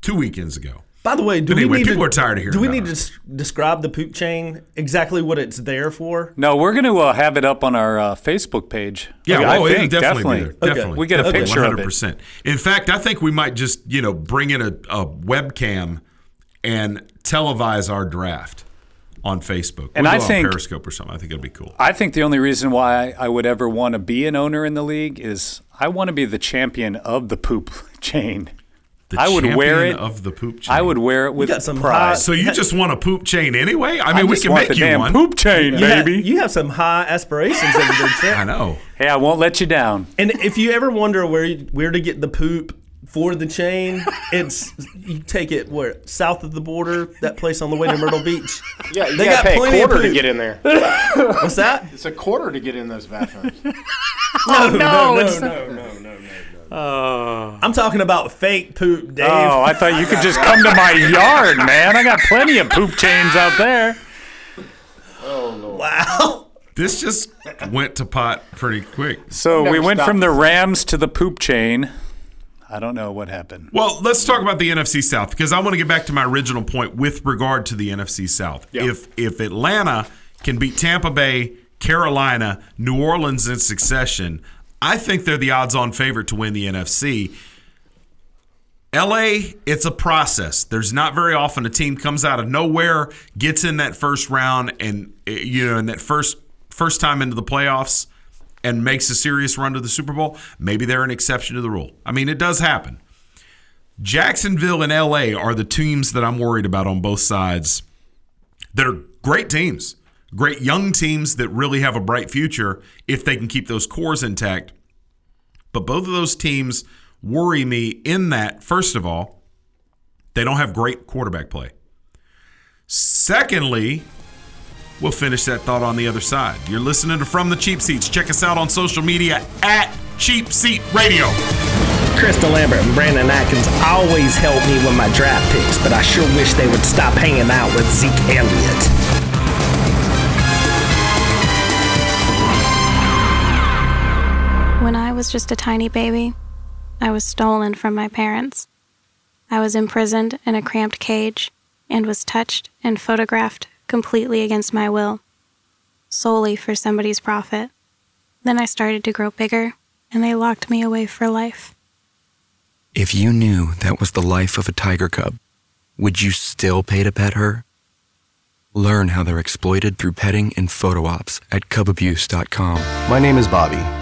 two weekends ago. By the way, do But we need people to, are tired of hearing Do we need it. to s- describe the poop chain exactly what it's there for? no, we're going to uh, have it up on our uh, Facebook page. Yeah, I oh, it'll think, definitely, be there. Okay. Definitely. We get a Okay. picture of it. 100%. In fact, I think we might just, you know, bring in a, a webcam and televise our draft on Facebook. And We'll I go on think- Periscope or something. I think it'd be cool. I think the only reason why I would ever want to be an owner in the league is I want to be the champion of the poop chain. The I would wear it of the poop chain. I would wear it with got some pride. high- So you just want a poop chain anyway? I I mean, we can make you one. poop chain, You have, baby. you have some high aspirations over there, Trent. I know. Hey, I won't let you down. And if you ever wonder where you- where to get the poop for the chain, it's you take it where south of the border, that place on the way to Myrtle Beach. Yeah, you They gotta got pay a plenty of quarter to get in there. What's that? It's a quarter to get in those bathrooms. Oh, no, no, no, it's- no, no, no, no, no. I'm talking about fake poop, Dave. Oh, I thought you could just come to my yard, man. I got plenty of poop chains out there. Oh, wow. This just went to pot pretty quick. So we went stopped. from the Rams to the poop chain. I don't know what happened. Well, let's talk about the NFC South because I want to get back to my original point with regard to the NFC South. If if Atlanta can beat Tampa Bay, Carolina, New Orleans in succession, I think they're the odds-on favorite to win the NFC. LA, it's a process. There's not very often a team comes out of nowhere, gets in that first round, and you know, in that first first time into the playoffs, and makes a serious run to the Super Bowl. Maybe they're an exception to the rule. I mean, it does happen. Jacksonville and LA are the teams that I'm worried about on both sides. That are great teams, great young teams that really have a bright future if they can keep those cores intact. But both of those teams worry me in that, first of all, they don't have great quarterback play. Secondly, we'll finish that thought on the other side. You're listening to From the Cheap Seats. Check us out on social media at Cheap Seat Radio. Chris DeLambert and Brandon Atkins always help me with my draft picks, but I sure wish they would stop hanging out with Zeke Elliott. Was just a tiny baby, I was stolen from my parents. I was imprisoned in a cramped cage and was touched and photographed completely against my will, solely for somebody's profit. Then I started to grow bigger, and they locked me away for life. If you knew that was the life of a tiger cub, would you still pay to pet her? Learn how they're exploited through petting and photo ops at cubabuse.com. My name is Bobby.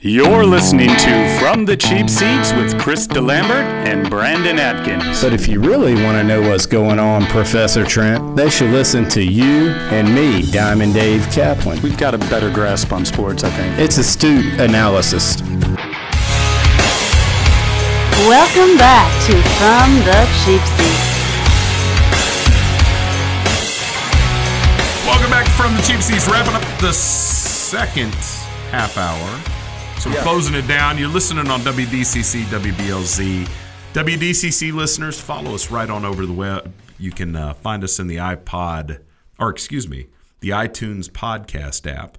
You're listening to From the Cheap Seats with Chris DeLambert and Brandon Atkins. But if you really want to know what's going on, Professor Trent, they should listen to you and me, Diamond Dave Kaplan. We've got a better grasp on sports, I think. It's astute analysis. Welcome back to From the Cheap Seats. Welcome back from the cheap seats, wrapping up the second half hour. So we're Yeah. closing it down. You're listening on WDCC, WBLZ. WDCC listeners, follow us right on over the web. You can uh, find us in the iPod, or excuse me, the iTunes podcast app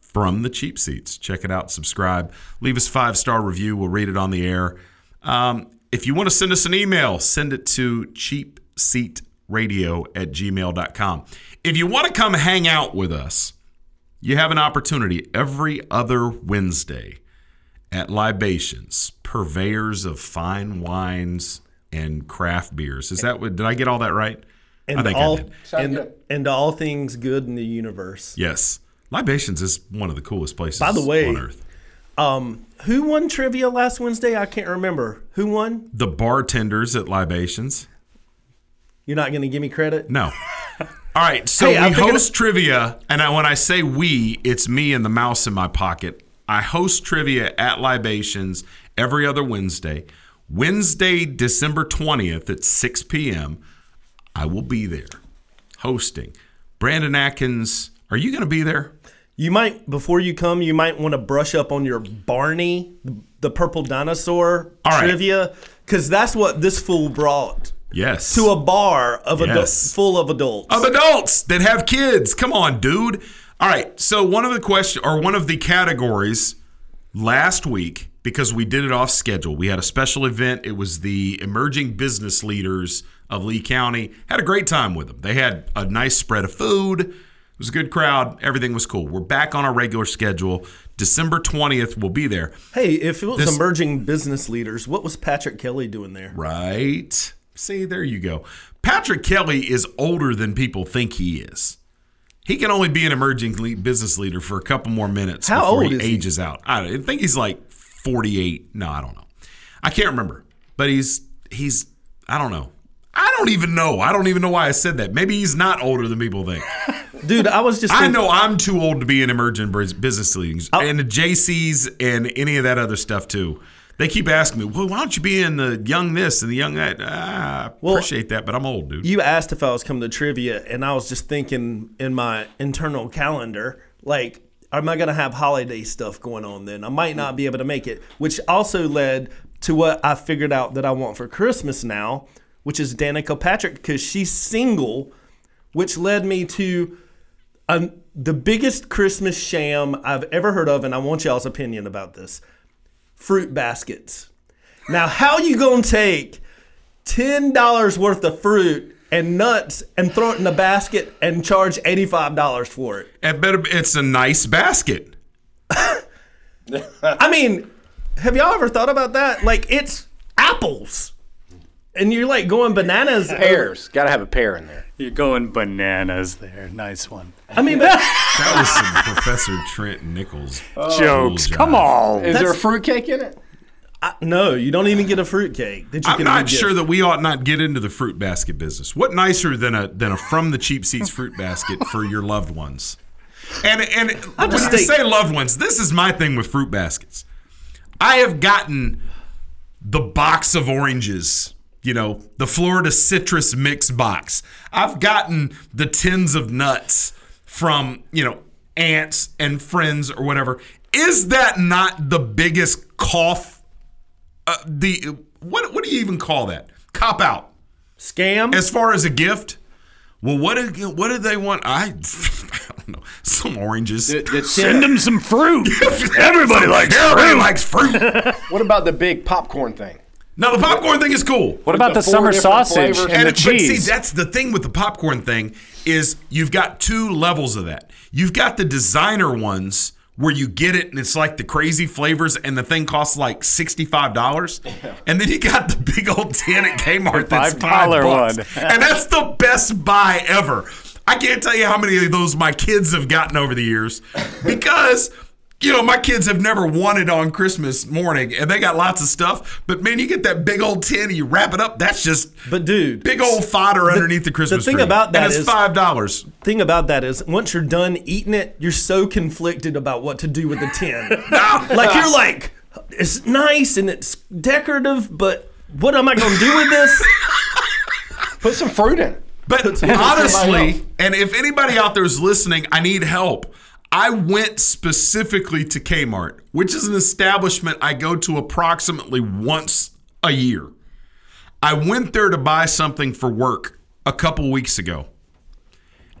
from the cheap seats. Check it out, subscribe, leave us a five star review. We'll read it on the air. Um, if you want to send us an email, send it to cheapseatradio at gmail.com. If you want to come hang out with us, you have an opportunity every other Wednesday at Libations, purveyors of fine wines and craft beers. Is that what? Did I get all that right? And I think all I did. and, and all things good in the universe. Yes, Libations is one of the coolest places. By the way, on earth. um, who won trivia last Wednesday? I can't remember. Who won? The bartenders at Libations. You're not going to give me credit? No. All right, so Hey, I we host trivia, and I, when I say we, it's me and the mouse in my pocket. I host trivia at Libations every other Wednesday. Wednesday, December 20th at 6 p.m., I will be there hosting. Brandon Atkins, are you going to be there? You might before you come, you might want to brush up on your Barney, the purple dinosaur right. trivia, because that's what this fool brought Yes. to a bar of Yes. full of adults. of adults that have kids. Come on, dude. All right. So one of the question or one of the categories last week because we did it off schedule. We had a special event. It was the emerging business leaders of Lee County. Had a great time with them. They had a nice spread of food. It was a good crowd. Everything was cool. We're back on our regular schedule. December 20th, we'll be there. Hey, if it was This- emerging business leaders, what was Patrick Kelly doing there? Right. See, there you go. Patrick Kelly is older than people think he is. He can only be an emerging business leader for a couple more minutes How before old he is he? ages out. I, think he's like 48. No, I don't know. I can't remember. But he's he's I don't know. I don't even know. I don't even know why I said that. Maybe he's not older than people think. Dude, I was just I know I'm too old to be in emerging bus- business leadings oh. and the Jaycees and any of that other stuff too. They keep asking me, well, why don't you be in the young this and the young that? Ah, I appreciate that, but I'm old, dude. You asked if I was coming to trivia, and I was just thinking in my internal calendar, like, am I going to have holiday stuff going on then? I might not be able to make it, which also led to what I figured out that I want for Christmas now, which is Danica Patrick, because she's single, which led me to um, the biggest Christmas sham I've ever heard of, and I want y'all's opinion about this fruit baskets. Now, how you gonna take ten dollars worth of fruit and nuts and throw it in a basket and charge eighty five dollars for it? It better, it's a nice basket. I mean, have y'all ever thought about that? Like, it's apples, and you're like going bananas. Pears. Got to have a pear in there. You're going bananas there. Nice one. I mean, but That was some Professor Trent Nichols oh. Jokes. Come jive. on. Is there a fruitcake in it? I, no, you don't even get a fruitcake. That you I'm can not give. sure that we ought not get into the fruit basket business. What nicer than a than a from the cheap seats fruit basket for your loved ones? And and when just you think- say loved ones, this is my thing with fruit baskets. I have gotten the box of oranges, you know, the Florida citrus mix box. I've gotten the tins of nuts from, you know, aunts and friends or whatever. Is that not the biggest cough uh, the what what do you even call that? Cop out. Scam? As far as a gift? Well, what did what did they want? I, I don't know. Some oranges. Send them some fruit. Everybody likes Everybody fruit. likes fruit. What about the big popcorn thing? No, the popcorn thing is cool. What about the the, summer different sausage flavors? and, the but see, cheese? that's the thing with the popcorn thing is you've got two levels of that. You've got the designer ones where you get it and it's like the crazy flavors and the thing costs like $65. And then you got the big old tin at Kmart that's $5 five bucks. one. and that's the best buy ever. I can't tell you how many of those my kids have gotten over the years because. You know, my kids have never wanted on Christmas morning, and they got lots of stuff. But man, you get that big old tin, and you wrap it up. That's just But dude, big old fodder underneath the Christmas tree. the thing tree. about that and it's is- five dollars. Thing about that is, once you're done eating it, you're so conflicted about what to do with the tin. like you're like, it's nice and it's decorative, but what am I going to do with this? Put some fruit in it. But honestly, and if anybody out there is listening, I need help. I went specifically to Kmart, which is an establishment I go to approximately once a year. I went there to buy something for work a couple weeks ago.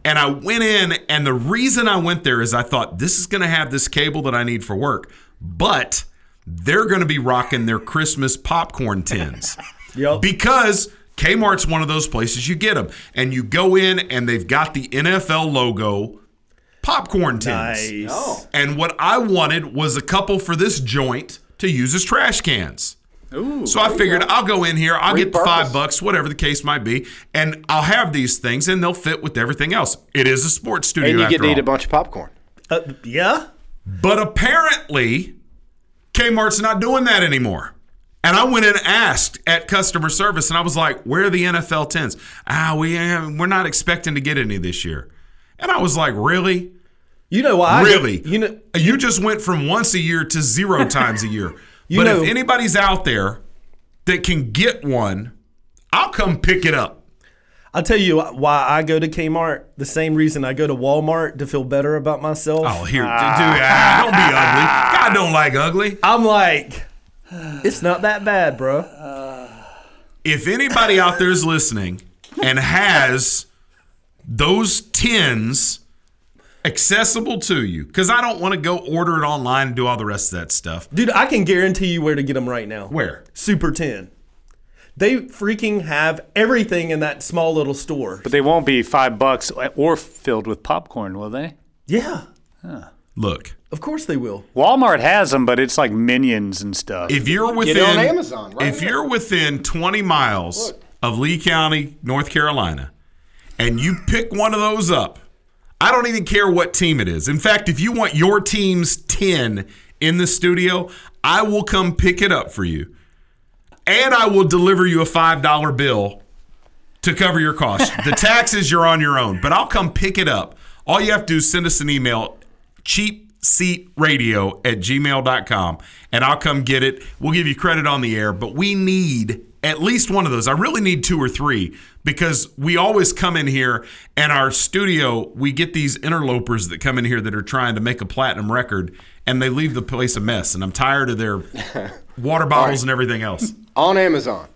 And I went in, and the reason I went there is I thought this is going to have this cable that I need for work, but they're going to be rocking their Christmas popcorn tins. Because Kmart's one of those places you get them, and you go in, and they've got the NFL logo popcorn tins. Nice. Oh. And what I wanted was a couple for this joint to use as trash cans. Ooh, so I figured I'll go in here, I'll get the Repurpose. five bucks, whatever the case might be, and I'll have these things, and they'll fit with everything else. It is a sports studio. And you get after to eat a bunch of popcorn. Uh, yeah. But apparently, Kmart's not doing that anymore. And I went and asked at customer service, and I was like, "Where are the NFL tens? Ah, we we're not expecting to get any this year." And I was like, "Really? You know why? Really? You know, you just went from once a year to zero times a year. But know- if anybody's out there that can get one, I'll come pick it up. I'll tell you why I go to Kmart. The same reason I go to Walmart to feel better about myself. Oh, here, dude, ah, don't be ugly. God don't like ugly. I'm like, it's not that bad, bro. if anybody out there is listening and has those tins accessible to you, because I don't want to go order it online and do all the rest of that stuff. Dude, I can guarantee you where to get them right now. Where? Super 10. They freaking have everything in that small little store. But they won't be five bucks or filled with popcorn, will they? Yeah. Look, Of course they will. Walmart has them, but it's like minions and stuff. if you're within it on Amazon, right if you're within 20 miles of Lee County, North Carolina, and you pick one of those up, I don't even care what team it is. In fact, if you want your team's 10 in the studio, I will come pick it up for you. And I will deliver you a $5 bill to cover your costs. the taxes you're on your own, but I'll come pick it up. All you have to do is send us an email, cheapseatradio at gmail.com, and I'll come get it. We'll give you credit on the air, but we need at least one of those. I really need two or three because we always come in here and our studio, we get these interlopers that come in here that are trying to make a platinum record and they leave the place a mess. And I'm tired of their water bottles and everything else. On Amazon,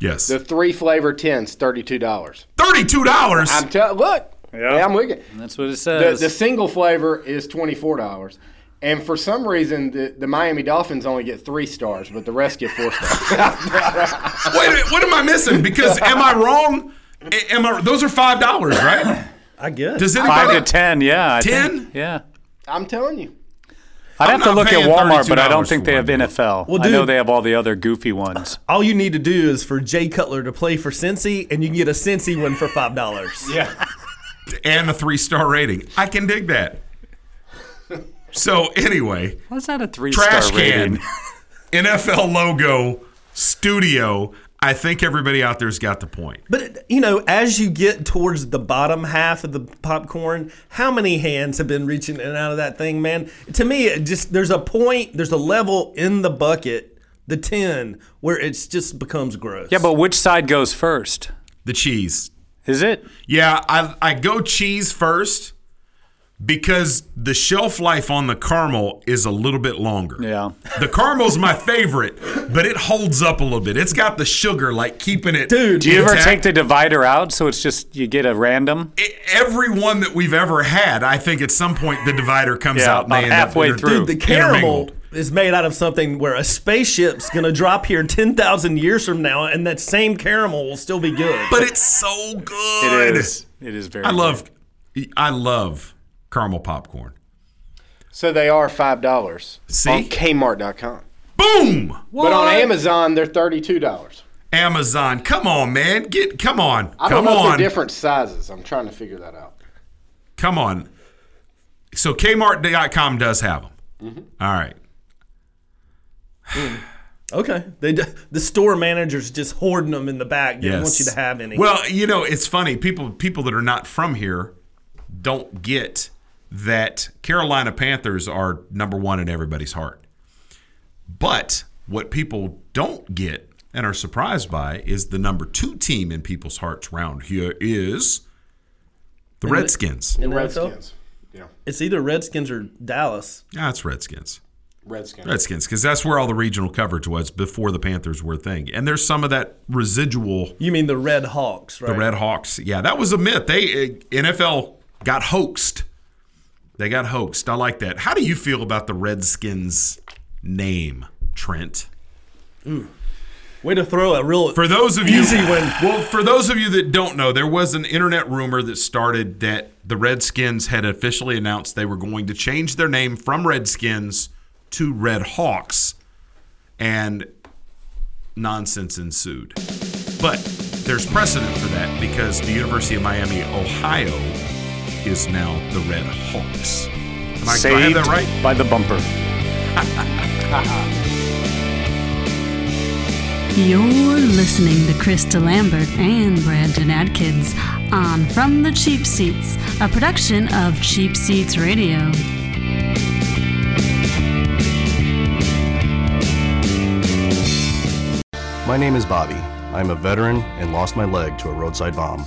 Yes. the three flavor tins, thirty-two dollars. $32. I'm tell look. Yeah, I'm with you. That's what it The, says. the single flavor is twenty-four dollars. And for some reason, the, the Miami Dolphins only get three stars, but the rest get four stars. Wait a minute, what am I missing? Because am I wrong? Am I? Those are five dollars, right? I guess. Does Five anybody? to ten, yeah. I think. 10? Yeah. I'm telling you. I'd I'm have to look at Walmart, but I don't think they have one. NFL. Well, dude, I know they have all the other goofy ones. All you need to do is for Jay Cutler to play for Cincy, and you can get a Cincy one for five dollars. Yeah. And a three star rating. I can dig that. So anyway, What's that a three trash star can, rating? NFL logo, studio. I think everybody out there's got the point. But you know, as you get towards the bottom half of the popcorn, how many hands have been reaching in and out of that thing, man? To me, it just there's a point, there's a level in the bucket, the tin, where it just becomes gross. Yeah, but which side goes first? The cheese. Is it? Yeah, I I go cheese first because the shelf life on the caramel is a little bit longer. Yeah. The caramel's my favorite, but it holds up a little bit. It's got the sugar like keeping it. Dude, Do you ever take the divider out so it's just you get a random? every one that we've ever had, I think at some point the divider comes Yeah, out and they up- halfway they're through. Dude, the caramel is made out of something where a spaceship's gonna drop here ten thousand years from now, and that same caramel will still be good. But it's so good. It is. It is very. I good. love, I love caramel popcorn. So they are five dollars See? on Kmart.com. Boom! But on Amazon, they're thirty-two dollars. Amazon, come on, man, get come on, I don't know if on. they're different sizes. I'm trying to figure that out. Come on. So Kmart.com does have them. Mm-hmm. All right. Okay. They d- the store manager's just hoarding them in the back. They don't want you to have any. Well, you know, it's funny. People people that are not from here don't get that Carolina Panthers are number one in everybody's heart. But what people don't get and are surprised by is the number two team in people's hearts round here is the In the- Redskins. in the Redskins. Yeah. It's either Redskins or Dallas. Yeah, it's Redskins. Redskins. Redskins, because that's where all the regional coverage was before the Panthers were a thing. And there's some of that residual. You mean the Red Hawks, right? The Red Hawks. Yeah, that was a myth. They uh, NFL got hoaxed. They got hoaxed. I like that. How do you feel about the Redskins name, Trent? Mm. Way to throw a real For those of you, easy one. well, for those of you that don't know, there was an internet rumor that started that the Redskins had officially announced they were going to change their name from Redskins to Red Hawks, and nonsense ensued. But there's precedent for that because the University of Miami, Ohio, is now the Red Hawks. Am I, do I have that Saved right? by the bumper. You're listening to Chris DeLambert and Brandon Atkins on From the Cheap Seats, a production of Cheap Seats Radio. My name is Bobby. I'm a veteran and lost my leg to a roadside bomb.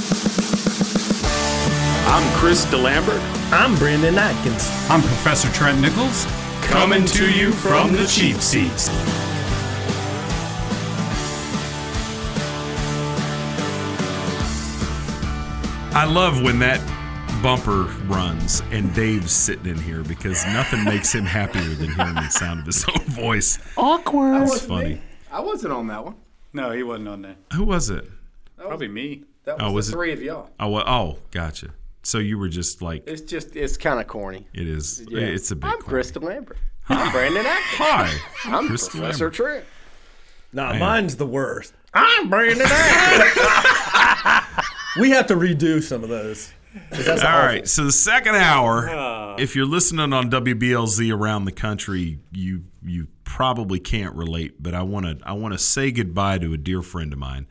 I'm Chris DeLambert. I'm Brandon Atkins. I'm Professor Trent Nichols. Coming to you from the cheap seats. I love when that bumper runs and Dave's sitting in here because nothing makes him happier than hearing the sound of his own voice. Awkward. That's funny. I wasn't on that one. No, he wasn't on that. Who was it? Probably me. That oh, was, Oh, was the it- three of y'all. Oh, well, oh, gotcha. So you were just like, It's just, it's kind of corny. it is. Yeah. It's a big. I'm Chris DeLambert. I'm Brandon Atkins. Hi. I'm Krista Professor Lambert. Trent. Nah, Man. mine's the worst. I'm Brandon Atkins. we have to redo some of those. That's All awful. right. So the second hour, ah. if you're listening on WBLZ around the country, you you probably can't relate, but I want to I want to say goodbye to a dear friend of mine.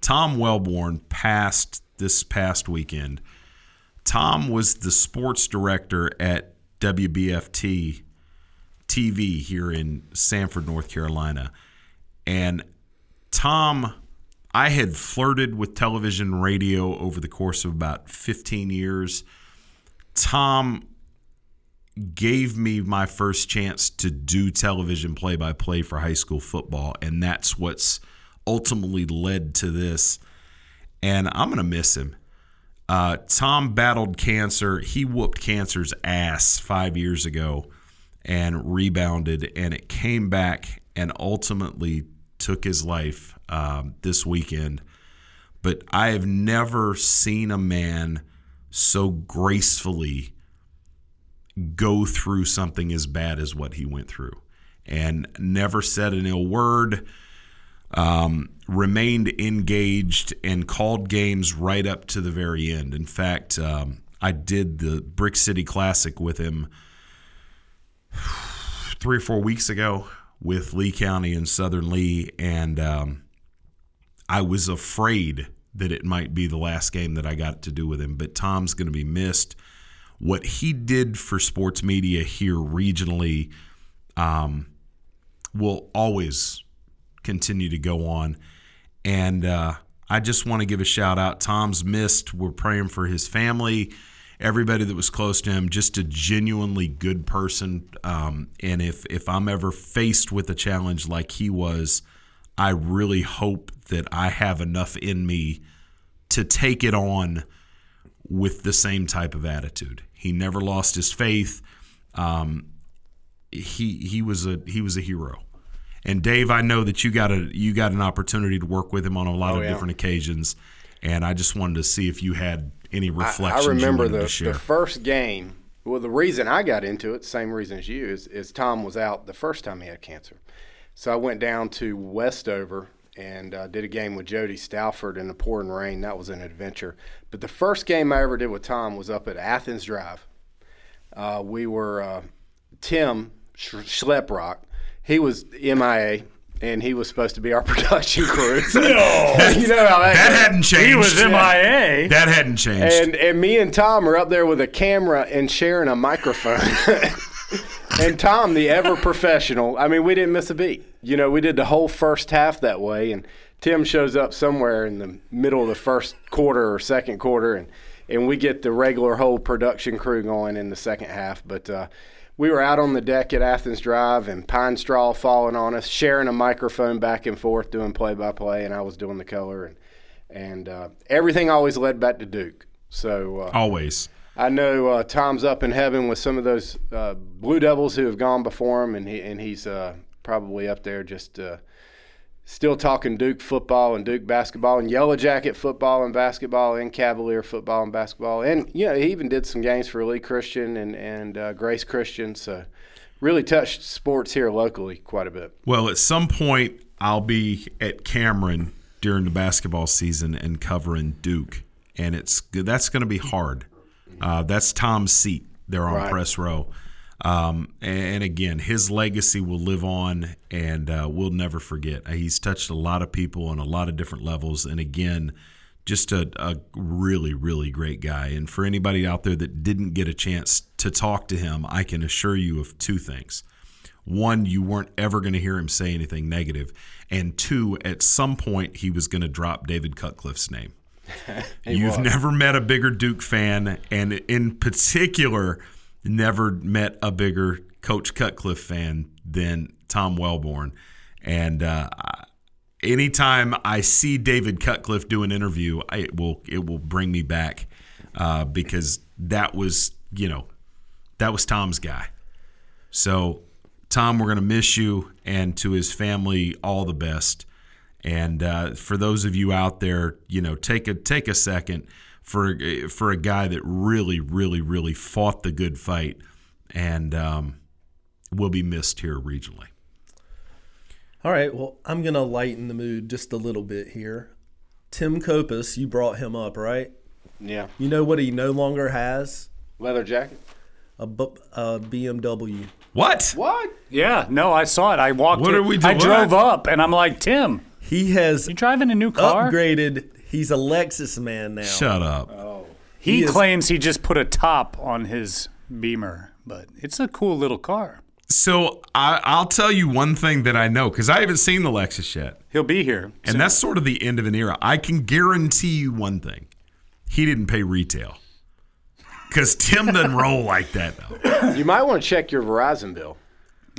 Tom Wellborn passed this past weekend. Tom was the sports director at WBFT TV here in Sanford, North Carolina. And Tom, I had flirted with television radio over the course of about 15 years. Tom gave me my first chance to do television play by play for high school football. And that's what's ultimately led to this. And I'm going to miss him. Uh, Tom battled cancer. He whooped cancer's ass five years ago and rebounded, and it came back and ultimately took his life um, this weekend. But I have never seen a man so gracefully go through something as bad as what he went through and never said an ill word um, remained engaged and called games right up to the very end. In fact, um, I did the Brick City Classic with him three or four weeks ago with Lee County and Southern Lee, and um, I was afraid that it might be the last game that I got to do with him. But Tom's going to be missed. What he did for sports media here regionally um, will always continue to go on. And uh, I just want to give a shout out. Tom's missed. We're praying for his family, everybody that was close to him. Just a genuinely good person. Um, and if if I'm ever faced with a challenge like he was, I really hope that I have enough in me to take it on with the same type of attitude. He never lost his faith. Um, he he was a he was a hero. And Dave, I know that you got a you got an opportunity to work with him on a lot Oh, of yeah. different occasions, and I just wanted to see if you had any reflections I, remember you the, the first game. Well, the reason I got into it, same reason as you, is, is Tom was out the first time he had cancer. So I went down to Westover and uh, did a game with Jody Stauford in the pouring rain. That was an adventure. But the first game I ever did with Tom was up at Athens Drive. Uh, we were uh, Tim Sch- Schleprock. He was MIA, and he was supposed to be our production crew. So, you know how that, That hadn't changed. He was MIA. That hadn't changed. And and me and Tom are up there with a camera and sharing a microphone. and Tom, the ever professional, I mean, we didn't miss a beat. You know, we did the whole first half that way, and Tim shows up somewhere in the middle of the first quarter or second quarter, and and we get the regular whole production crew going in the second half. But uh, we were out on the deck at Athens Drive, and pine straw falling on us, sharing a microphone back and forth, doing play by play, and I was doing the color, and and uh, everything always led back to Duke. So uh, Always. I know uh, Tom's up in heaven with some of those uh, Blue Devils who have gone before him, and he and he's uh, probably up there just uh, still talking Duke football and Duke basketball and Yellow Jacket football and basketball and Cavalier football and basketball, and you know he even did some games for Lee Christian and and uh, Grace Christian, so really touched sports here locally quite a bit. Well, at some point, I'll be at Cameron during the basketball season and covering Duke, and it's that's going to be hard. Uh, that's Tom's seat there on Right. press row, um, and again, his legacy will live on, and uh, we'll never forget. Uh, He's touched a lot of people on a lot of different levels, and again, just a, a really, really great guy. And for anybody out there that didn't get a chance to talk to him, I can assure you of two things one, you weren't ever going to hear him say anything negative, and two, at some point he was going to drop David Cutcliffe's name. You've was. never met a bigger Duke fan, and in particular, never met a bigger Coach Cutcliffe fan than Tom Wellborn. And uh, anytime I see David Cutcliffe do an interview, I, it will it will bring me back uh, because that was you know that was Tom's guy. So Tom, we're gonna miss you, and to his family, all the best. And uh, for those of you out there, you know, take a take a second for for a guy that really, really, really fought the good fight, and um, will be missed here regionally. All right, well, I'm going to lighten the mood just a little bit here. Tim Kopus, you brought him up, right? Yeah. You know what he no longer has? Leather jacket. A, bu- a BMW. What? What? Yeah, no, I saw it. I walked. What in- are we doing? I drove up, and I'm like, Tim, He has you driving a new car? upgraded. He's a Lexus man now. Shut up. He, He is- claims he just put a top on his Beamer, but it's a cool little car. So I, I'll tell you one thing that I know because I haven't seen the Lexus yet, He'll be here. and that's sort of the end of an era. I can guarantee you one thing: he didn't pay retail because Tim doesn't roll like that though. You might want to check your Verizon bill.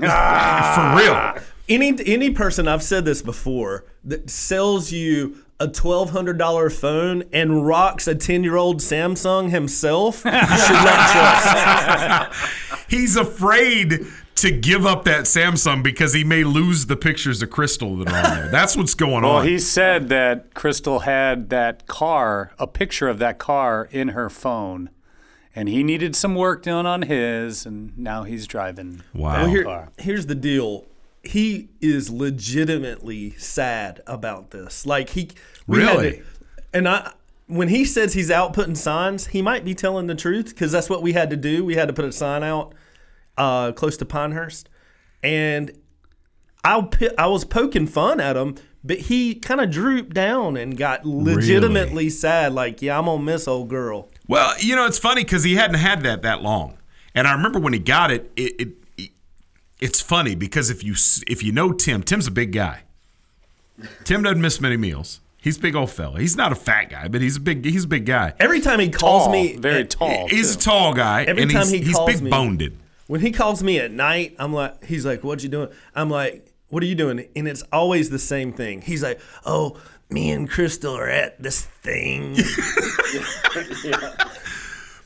Ah, For real. Any any person I've said this before that sells you a twelve hundred dollar phone and rocks a ten year old Samsung himself, you should not trust. He's afraid to give up that Samsung because he may lose the pictures of Crystal that are on there. That's what's going Well, on. Well, he said that Crystal had that car, a picture of that car in her phone, and he needed some work done on his, and now he's driving Wow. that Well, here- here's the deal. He is legitimately sad about this. Like he Really? to- and I when he says he's out putting signs, he might be telling the truth because that's what we had to do. We had to put a sign out uh, close to Pinehurst, and I I was poking fun at him, but he kind of drooped down and got legitimately sad. Like, yeah, I'm gonna miss old girl. Well, you know, it's funny because he hadn't had that that long, and I remember when he got. It, it, it it's funny because if you if you know Tim, Tim's a big guy. Tim doesn't miss many meals. He's a big old fella. He's not a fat guy, but he's a big he's a big guy. Every time he calls Tall, me, very tall. He's too. a tall guy, Every and time he's, he he's big me- boned. When he calls me at night, I'm like, he's like, "What you doing?" I'm like, "What are you doing?" And it's always the same thing. He's like, "Oh, me and Crystal are at this thing."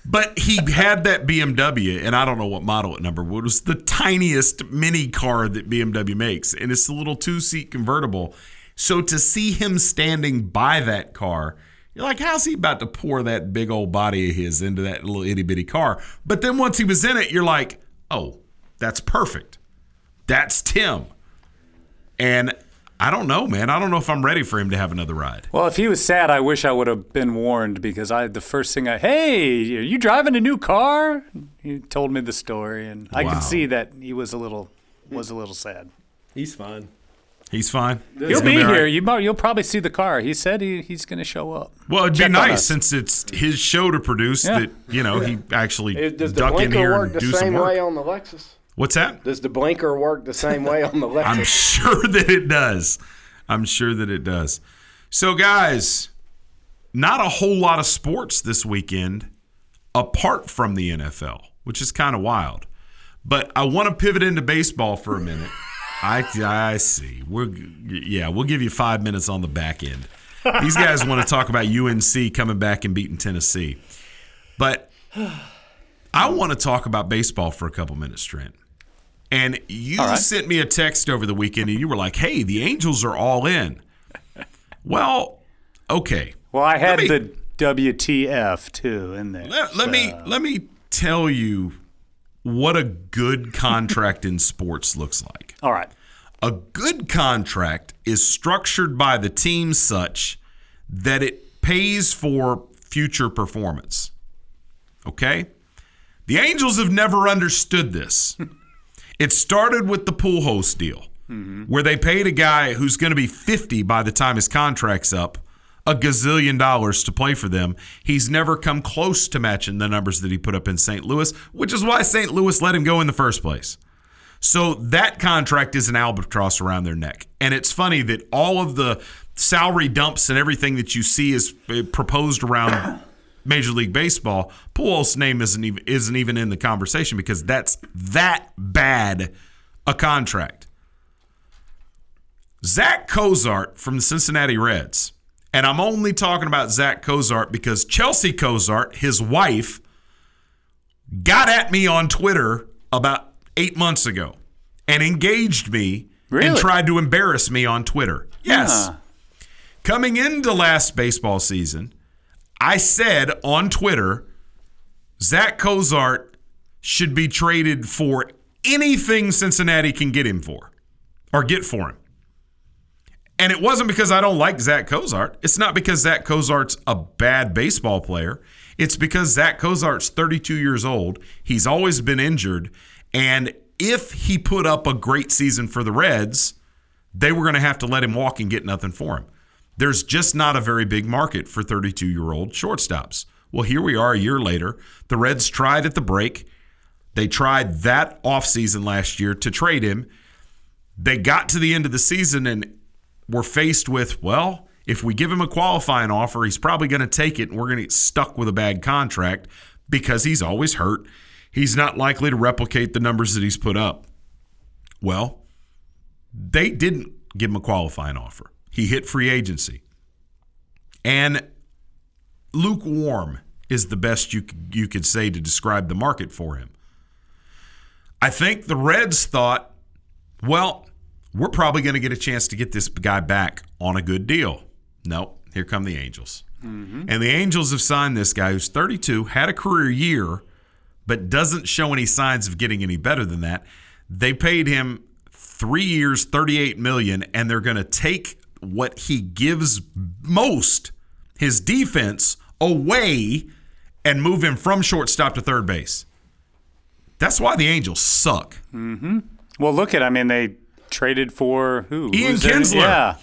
But he had that BMW, and I don't know what model it number. It was the tiniest mini car that BMW makes, and it's a little two seat convertible. So to see him standing by that car, you're like, how's he about to pour that big old body of his into that little itty bitty car? But then once he was in it, you're like, oh, that's perfect. That's Tim. And I don't know, man. I don't know if I'm ready for him to have another ride. Well, if he was sad, I wish I would have been warned because I the first thing I hey, are you driving a new car? He told me the story, and I could see that he was a little was a little sad. He's fine. He's fine. He'll He's gonna be all right. here. You mo- you'll probably see the car. He said he, he's going to show up. Well, it'd Check be nice since it's his show to produce Yeah. that, you know, he actually It- Does the in here work and the do some same work. way on the Lexus? What's that? Does the blinker work the same way on the left? I'm sure that it does. I'm sure that it does. So, guys, not a whole lot of sports this weekend apart from the NFL, which is kind of wild. But I want to pivot into baseball for a minute. I, I see. We're yeah, we'll give you five minutes on the back end. These guys want to talk about UNC coming back and beating Tennessee, but I want to talk about baseball for a couple minutes, Trent. And you right. sent me a text over the weekend, and you were like, "Hey, the Angels are all in." Well, okay. Well, I had me- the WTF too in there. Let, let me let me tell you what a good contract in sports looks like. All right. A good contract is structured by the team such that it pays for future performance. Okay? The Angels have never understood this. it started with the Pujols deal, where they paid a guy who's going to be 50 by the time his contract's up a gazillion dollars to play for them. He's never come close to matching the numbers that he put up in St. Louis, which is why St. Louis let him go in the first place. So that contract is an albatross around their neck. And it's funny that all of the salary dumps and everything that you see is uh, proposed around Major League Baseball, Pujols' name isn't even isn't even in the conversation because that's that bad a contract. Zach Cozart from the Cincinnati Reds, and I'm only talking about Zach Cozart because Chelsea Cozart, his wife, got at me on Twitter about eight months ago and engaged me and tried to embarrass me on Twitter. Yes. Huh. Coming into last baseball season, I said on Twitter, Zach Cozart should be traded for anything Cincinnati can get him for or get for him. And it wasn't because I don't like Zach Cozart. It's not because Zach Cozart's a bad baseball player. It's because Zach Cozart's 32 years old. He's always been injured. And if he put up a great season for the Reds, they were going to have to let him walk and get nothing for him. There's just not a very big market for 32 year old shortstops. Well, here we are a year later. The Reds tried at the break. They tried that offseason last year to trade him. They got to the end of the season and were faced with, well, if we give him a qualifying offer, he's probably going to take it and we're going to get stuck with a bad contract because he's always hurt. He's not likely to replicate the numbers that he's put up. Well, they didn't give him a qualifying offer. He hit free agency. And lukewarm is the best you could, you could say to describe the market for him. I think the Reds thought, well, we're probably going to get a chance to get this guy back on a good deal. Nope, here come the Angels. Mm-hmm. And the Angels have signed this guy who's 32, had a career year, but doesn't show any signs of getting any better than that. They paid him three years, 38 million, and they're going to take what he gives most, his defense, away and move him from shortstop to third base. That's why the Angels suck. Mm-hmm. Well, look at. I mean, they traded for who? Ian Kinsler. Yeah.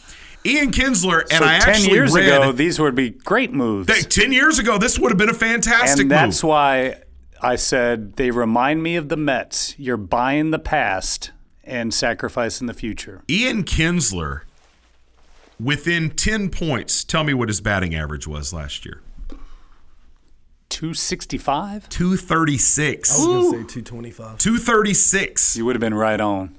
Ian Kinsler, and so I ten actually years read ago, these would be great moves. that 10 years ago, this would have been a fantastic and that's move. why I said they remind me of the Mets. You're buying the past and sacrificing the future. Ian Kinsler, within 10 points, tell me what his batting average was last year. 265? 236. I was going to say 225. 236. You would have been right on.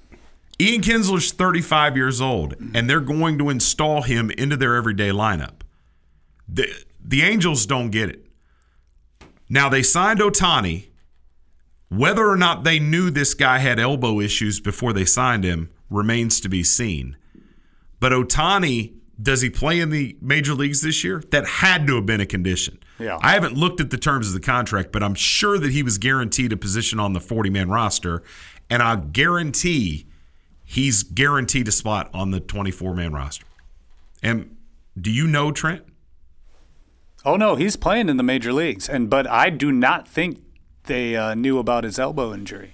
Ian Kinsler's 35 years old, and they're going to install him into their everyday lineup. The, the Angels don't get it. Now they signed Ohtani. Whether or not they knew this guy had elbow issues before they signed him remains to be seen. But Ohtani, does he play in the major leagues this year? That had to have been a condition. Yeah. I haven't looked at the terms of the contract, but I'm sure that he was guaranteed a position on the 40 man roster. And I guarantee he's guaranteed a spot on the 24 man roster. And do you know Trent? Oh no, he's playing in the major leagues, and but I do not think they uh, knew about his elbow injury.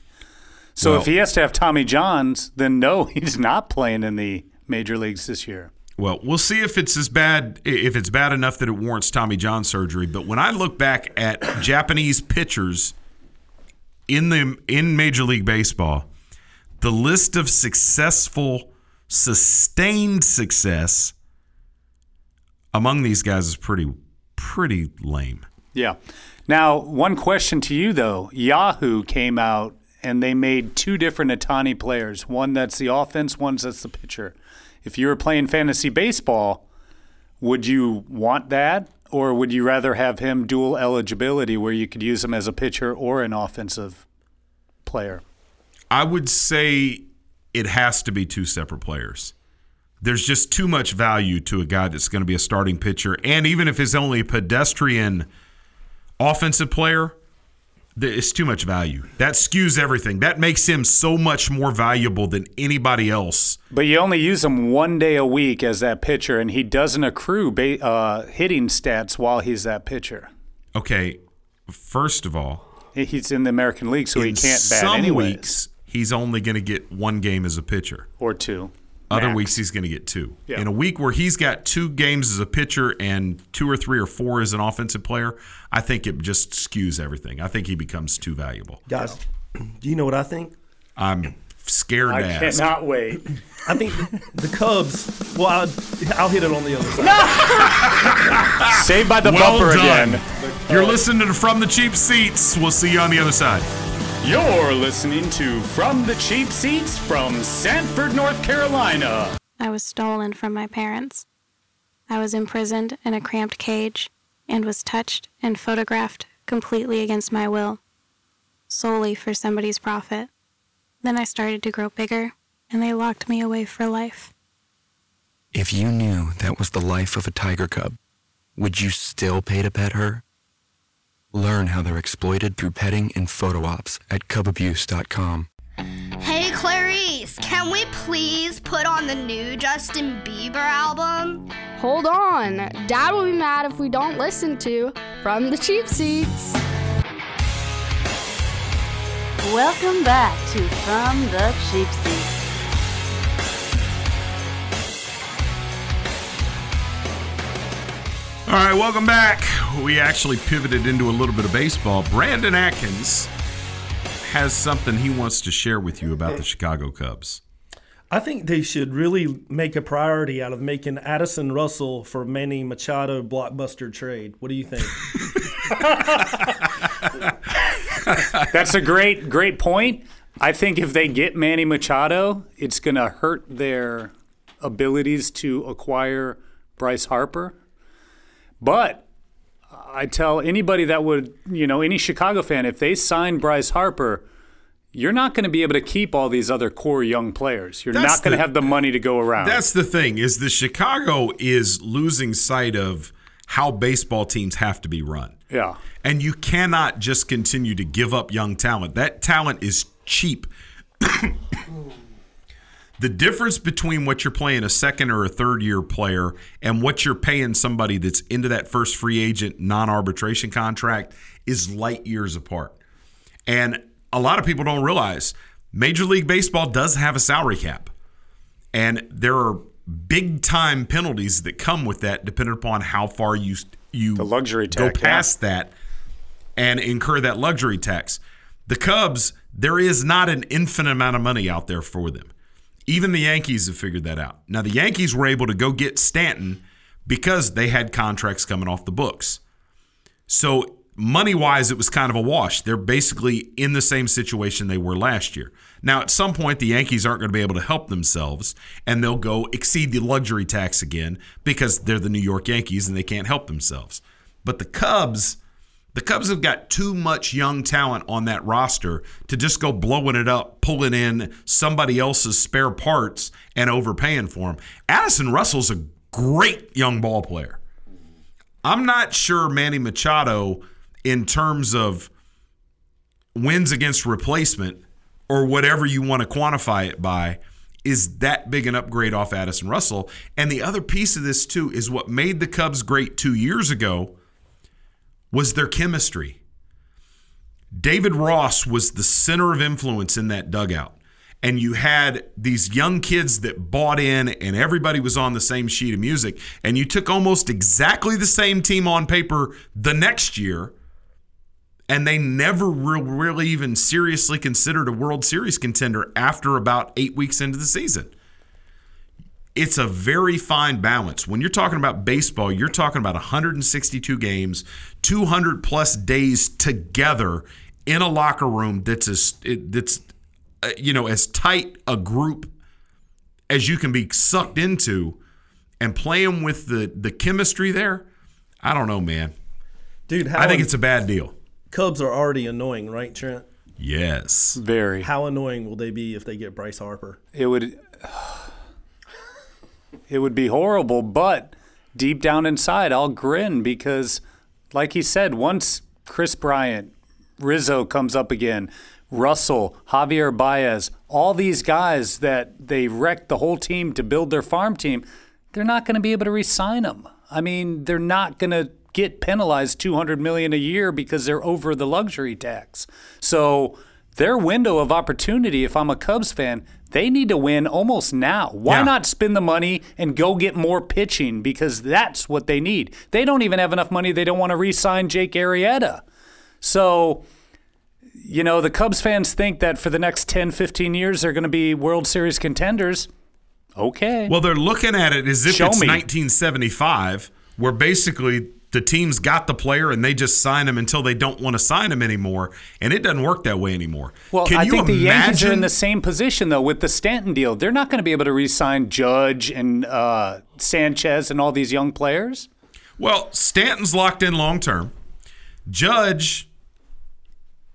So Well- if he has to have Tommy Johns, then no, he's not playing in the major leagues this year. Well, we'll see if it's as bad if it's bad enough that it warrants Tommy John surgery. But when I look back at Japanese pitchers in the in Major League Baseball, the list of successful, sustained success among these guys is pretty pretty lame. Yeah. Now, one question to you though: Yahoo came out and they made two different Ohtani players. One that's the offense, one that's the pitcher. If you were playing fantasy baseball, would you want that, or would you rather have him dual eligibility, where you could use him as a pitcher or an offensive player? I would say it has to be two separate players. There's just too much value to a guy that's going to be a starting pitcher. And even if he's only a pedestrian offensive player, it's too much value. That skews everything. That makes him so much more valuable than anybody else. But you only use him one day a week as that pitcher, and he doesn't accrue ba- uh, hitting stats while he's that pitcher. Okay, first of all, He's in the American League, so he can't bat some anyways. weeks, he's only going to get one game as a pitcher. or two. Other Max. weeks he's going to get two. Yeah. In a week where he's got two games as a pitcher and two or three or four as an offensive player, I think it just skews everything. I think he becomes too valuable. Guys, do you know what I think? I'm scared I to ask. cannot wait. I think the Cubs. Well, I'll, I'll hit it on the other side. Saved by the well bumper done. again. You're listening to From the Cheap Seats. We'll see you on the other side. You're listening to From the Cheap Seats from Sanford, North Carolina. I was stolen from my parents. I was imprisoned in a cramped cage and was touched and photographed completely against my will, solely for somebody's profit. Then I started to grow bigger, and they locked me away for life. If you knew that was the life of a tiger cub, would you still pay to pet her? Learn how they're exploited through petting and photo ops at cubabuse.com. Hey Clarice, can we please put on the new Justin Bieber album? Hold on. Dad will be mad if we don't listen to From the Cheap Seats. Welcome back to From the Cheap Seats. All right, welcome back. We actually pivoted into a little bit of baseball. Brandon Atkins has something he wants to share with you about the Chicago Cubs. I think they should really make a priority out of making Addison Russell for Manny Machado blockbuster trade. What do you think? That's a great, great point. I think if they get Manny Machado, it's going to hurt their abilities to acquire Bryce Harper. But I tell anybody that would, you know, any Chicago fan, if they sign Bryce Harper, you're not going to be able to keep all these other core young players. You're That's not going to have the money to go around. That's the thing is the Chicago is losing sight of how baseball teams have to be run. yeah. And you cannot just continue to give up young talent. That talent is cheap. the difference between what you're paying a second or a third year player and what you're paying somebody that's into that first free agent non arbitration contract is light years apart. And a lot of people don't realize Major League Baseball does have a salary cap. And there are big time penalties that come with that depending upon how far you you The luxury go tax, yeah. past that and incur that luxury tax. The Cubs, there is not an infinite amount of money out there for them. Even the Yankees have figured that out. Now, the Yankees were able to go get Stanton because they had contracts coming off the books. So, money wise, it was kind of a wash. They're basically in the same situation they were last year. Now, at some point, the Yankees aren't going to be able to help themselves and they'll go exceed the luxury tax again because they're the New York Yankees and they can't help themselves. But the Cubs, The Cubs have got too much young talent on that roster to just go blowing it up, pulling in somebody else's spare parts and overpaying for them. Addison Russell's a great young ball player. I'm not sure Manny Machado, in terms of wins against replacement or whatever you want to quantify it by, is that big an upgrade off Addison Russell. And the other piece of this, too, is what made the Cubs great two years ago was their chemistry. David Ross was the center of influence in that dugout. And you had these young kids that bought in, and everybody was on the same sheet of music. And you took almost exactly the same team on paper the next year, and they never re- really even seriously considered a World Series contender after about eight weeks into the season it's a very fine balance. When you're talking about baseball, you're talking about 162 games, 200 plus days together in a locker room that's as it, that's uh, you know as tight a group as you can be sucked into, and playing with the the chemistry there. I don't know, man. Dude, how I think it's a bad deal. Cubs are already annoying, right, Trent? Yes. Very. How annoying will they be if they get Bryce Harper? It would it would be horrible, but deep down inside I'll grin because like he said, once Kris Bryant, Rizzo comes up again, Russell, Javier Baez, all these guys that they wrecked the whole team to build their farm team, they're not going to be able to re-sign them. I mean, they're not going to get penalized 200 million a year because they're over the luxury tax. So, their window of opportunity if I'm a Cubs fan, they need to win almost now. Why Yeah. not spend the money and go get more pitching because that's what they need. They don't even have enough money they don't want to re-sign Jake Arrieta. So, you know, the Cubs fans think that for the next 10, 15 years they're going to be World Series contenders. Okay. Well, they're looking at it as if Show it's me. 1975, where basically the team's got the player and they just sign him until they don't want to sign him anymore, and it doesn't work that way anymore. Well, Can I you think the Yankees are in imagine- the same position though with the Stanton deal. They're not going to be able to re-sign Judge and uh, Sanchez and all these young players. Well, Stanton's locked in long term. Judge,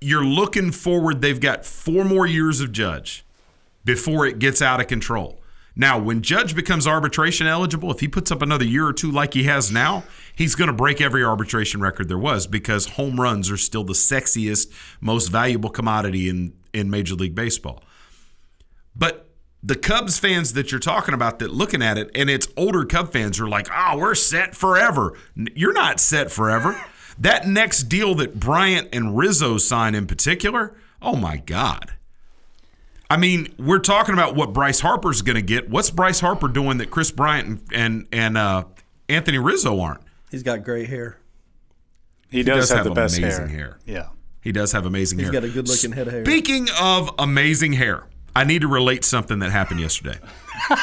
you're looking forward. They've got four more years of Judge before it gets out of control. Now, when Judge becomes arbitration eligible, if he puts up another year or two like he has now, he's going to break every arbitration record there was because home runs are still the sexiest, most valuable commodity in, in Major League Baseball. But the Cubs fans that you're talking about that looking at it, and it's older Cub fans are like, oh, we're set forever. You're not set forever. That next deal that Bryant and Rizzo sign in particular, oh my God. I mean, we're talking about what Bryce Harper's going to get. What's Bryce Harper doing that Kris Bryant and and, uh, Anthony Rizzo aren't? He's got great hair. He, does, have, the best amazing hair. hair. Yeah. He does have amazing He's hair. He's got a good looking head of hair. Speaking of amazing hair, I need to relate something that happened yesterday.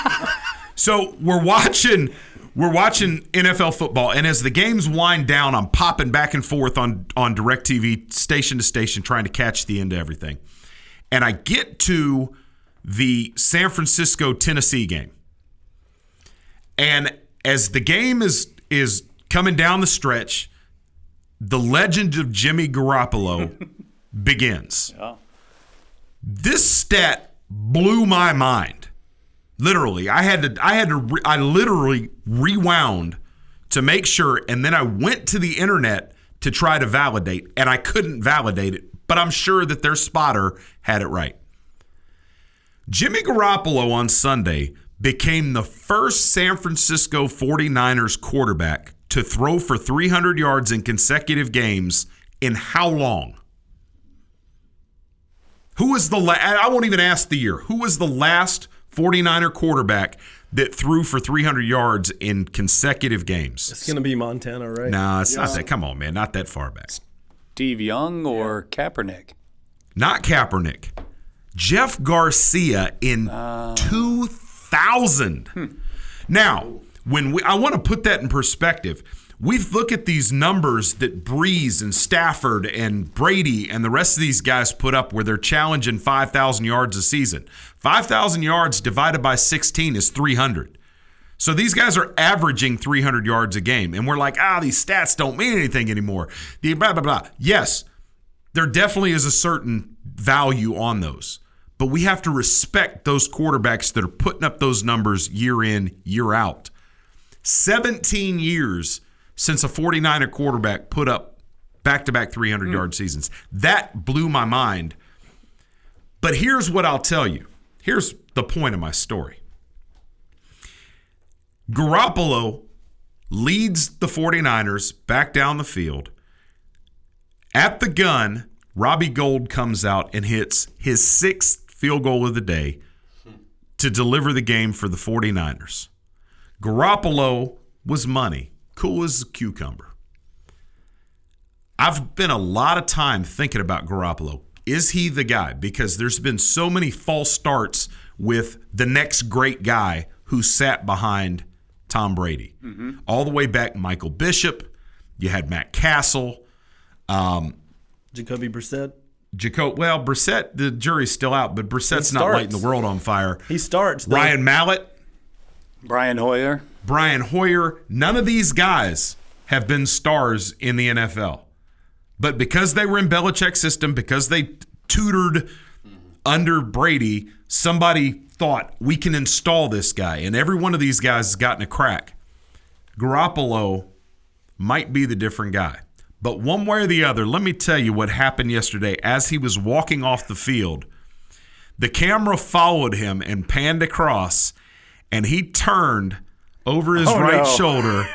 so we're watching we're watching NFL football, and as the games wind down, I'm popping back and forth on on DirecTV station to station, trying to catch the end of everything. And I get to the San Francisco Tennessee game. And as the game is is coming down the stretch, the legend of Jimmy Garoppolo begins. This stat blew my mind. Literally, I had to I had to re- I literally rewound to make sure and then I went to the internet to try to validate and I couldn't validate it, but I'm sure that their spotter had it right. Jimmy Garoppolo on Sunday became the first San Francisco 49ers quarterback to throw for 300 yards in consecutive games in how long? Who was the last? I won't even ask the year. Who was the last 49er quarterback that threw for 300 yards in consecutive games? It's gonna be Montana, right? Nah, it's not that. Come on, man. Not that far back. Steve Young or Kaepernick? Not Kaepernick. Jeff Garcia in ah. 2000. Hmm. Now, when we, I want to put that in perspective. We look at these numbers that Brees and Stafford and Brady and the rest of these guys put up where they're challenging 5,000 yards a season. 5,000 yards divided by 16 is 300. So these guys are averaging 300 yards a game, and we're like, ah, these stats don't mean anything anymore. The blah blah blah. Yes, there definitely is a certain value on those, but we have to respect those quarterbacks that are putting up those numbers year in, year out. 17 years since a 49er quarterback put up back to back 300 hmm. yard seasons. That blew my mind. But here's what I'll tell you here's the point of my story Garoppolo leads the 49ers back down the field. At the gun, Robbie Gould comes out and hits his sixth field goal of the day hmm. to deliver the game for the 49ers. Garoppolo was money, cool as a cucumber. I've spent a lot of time thinking about Garoppolo. Is he the guy? Because there's been so many false starts with the next great guy who sat behind Tom Brady. All the way back, Michael Bishop. You had Matt Cassel. Um, Jacoby Brissett. Jacob, well, Brissett, the jury's still out, but Brissett's not lighting the world on fire. He starts. though. Ryan Mallett, Brian Hoyer. Brian Hoyer, none of these guys have been stars in the NFL. But because they were in Belichick's system, because they tutored under Brady, somebody thought we can install this guy. And every one of these guys has gotten a crack. Garoppolo might be the different guy. But one way or the other, let me tell you what happened yesterday as he was walking off the field. The camera followed him and panned across, and he turned over his Oh, right no. shoulder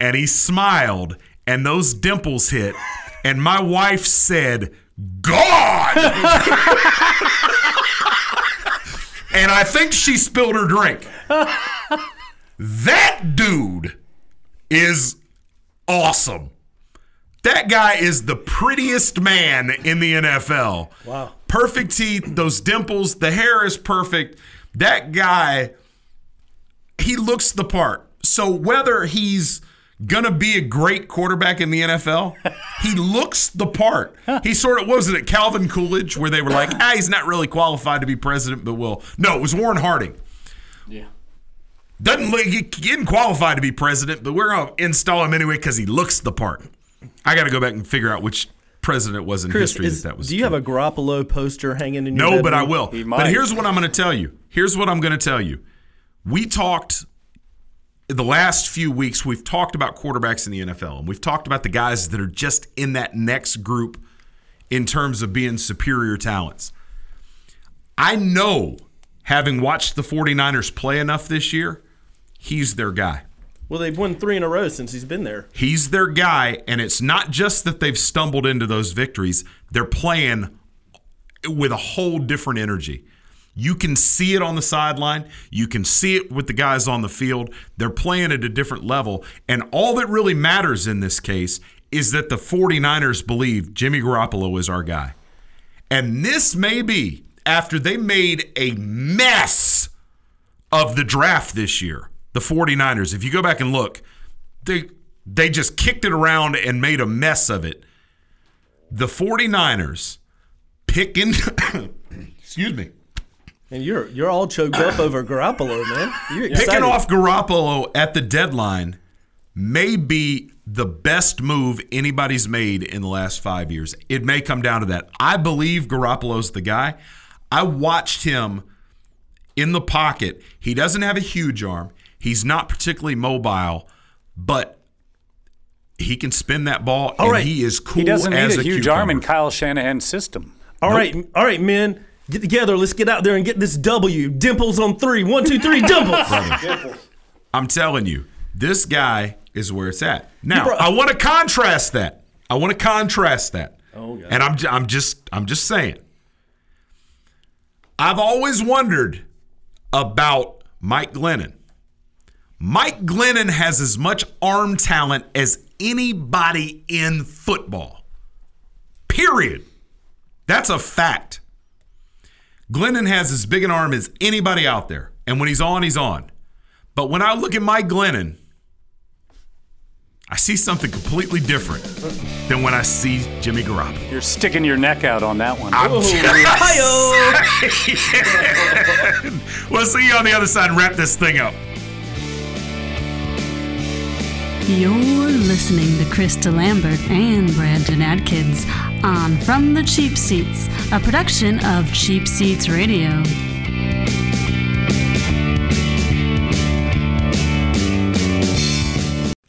and he smiled, and those dimples hit. And my wife said, God! and I think she spilled her drink. That dude is awesome. That guy is the prettiest man in the NFL. Wow. Perfect teeth, those dimples, the hair is perfect. That guy, he looks the part. So whether he's gonna be a great quarterback in the NFL, he looks the part. He sort of was it at Calvin Coolidge where they were like, ah, he's not really qualified to be president, but will. No, it was Warren Harding. Yeah. Doesn't look, he didn't qualify to be president, but we're gonna install him anyway because he looks the part. I got to go back and figure out which president was in Chris, history is- that that was. do you have a Garoppolo poster hanging in your No, but I bedroom? will. But here's what I'm going to tell you. Here's what I'm going to tell you. We talked the last few weeks. We've talked about quarterbacks in the NFL, and we've talked about the guys that are just in that next group in terms of being superior talents. I know, having watched the 49ers play enough this year, he's their guy. Well, they've won three in a row since he's been there. He's their guy, and it's not just that they've stumbled into those victories, they're playing with a whole different energy. You can see it on the sideline, you can see it with the guys on the field. They're playing at a different level, and all that really matters in this case is that the 49ers believe Jimmy Garoppolo is our guy. And this may be after they made a mess of the draft this year. The 49ers, if you go back and look, they they just kicked it around and made a mess of it. The 49ers picking excuse me. And you're you're all choked up over Garoppolo, man. You're excited. Picking off Garoppolo at the deadline may be the best move anybody's made in the last five years. It may come down to that. I believe Garoppolo's the guy. I watched him in the pocket. He doesn't have a huge arm. He's not particularly mobile, but he can spin that ball, All and right. he is cool He doesn't as need a huge cucumber. arm in Kyle Shanahan's system. All right, all right, men. Get together. Let's get out there and get this W. Dimples on three. One, two, three. Dimples. I'm telling you, this guy is where it's at. Now, brought- I want to contrast that. I want to contrast that. Oh, God. And I'm I'm just I'm just saying. I've always wondered about Mike Glennon. Mike Glennon has as much arm talent as anybody in football. Period. That's a fact. Glennon has as big an arm as anybody out there. And when he's on, he's on. But when I look at Mike Glennon, I see something completely different than when I see Jimmy Garoppolo. You're sticking your neck out on that one. I'm just saying. We'll see you on the other side and wrap this thing up. You're listening to Chris DeLambert and Brandon Atkins on From the Cheap Seats, a production of Cheap Seats Radio.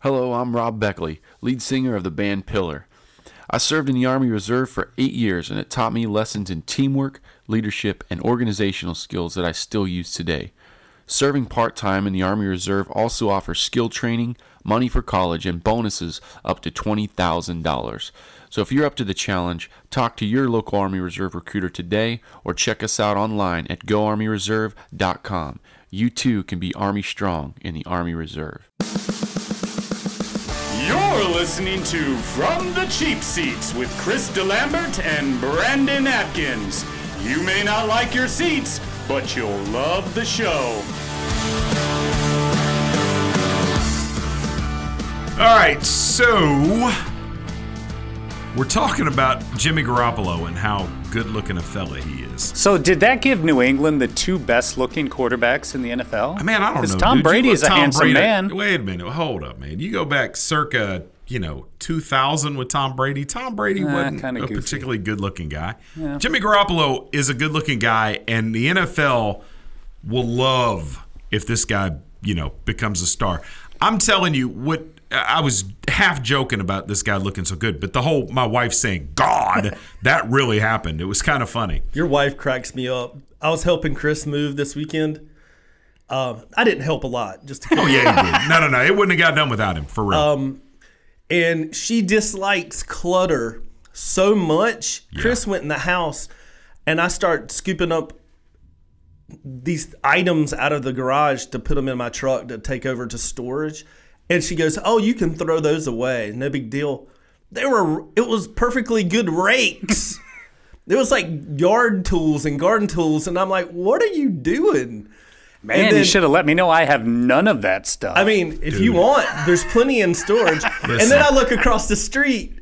Hello, I'm Rob Beckley, lead singer of the band Pillar. I served in the Army Reserve for eight years, and it taught me lessons in teamwork, leadership, and organizational skills that I still use today. Serving part time in the Army Reserve also offers skill training, money for college, and bonuses up to $20,000. So if you're up to the challenge, talk to your local Army Reserve recruiter today or check us out online at goarmyreserve.com. You too can be Army strong in the Army Reserve. You're listening to From the Cheap Seats with Chris DeLambert and Brandon Atkins. You may not like your seats, but you'll love the show. All right, so we're talking about Jimmy Garoppolo and how good looking a fella he is. So did that give New England the two best looking quarterbacks in the NFL? Man, I don't know. Because Tom dude. Brady look is a Tom handsome Brady- man. Wait a minute. Hold up, man. You go back circa, you know, 2000 with Tom Brady. Tom Brady Eh, wasn't a goofy. particularly good looking guy. Yeah. Jimmy Garoppolo is a good looking guy, and the NFL will love if this guy, you know, becomes a star. I'm telling you, what I was half joking about this guy looking so good, but the whole my wife saying, "God, that really happened." It was kind of funny. Your wife cracks me up. I was helping Chris move this weekend. Um, I didn't help a lot. Just to Oh yeah, he did. No, no, no. It wouldn't have got done without him for real. Um, and she dislikes clutter so much. Chris went in the house, and I start scooping up these items out of the garage to put them in my truck to take over to storage. And she goes, "Oh, you can throw those away. No big deal." They were. It was perfectly good rakes. It was like yard tools and garden tools, and I'm like, "What are you doing?" Man, And you should have let me know. I have none of that stuff. I mean, if you want, there's plenty in storage. and then I look across the street,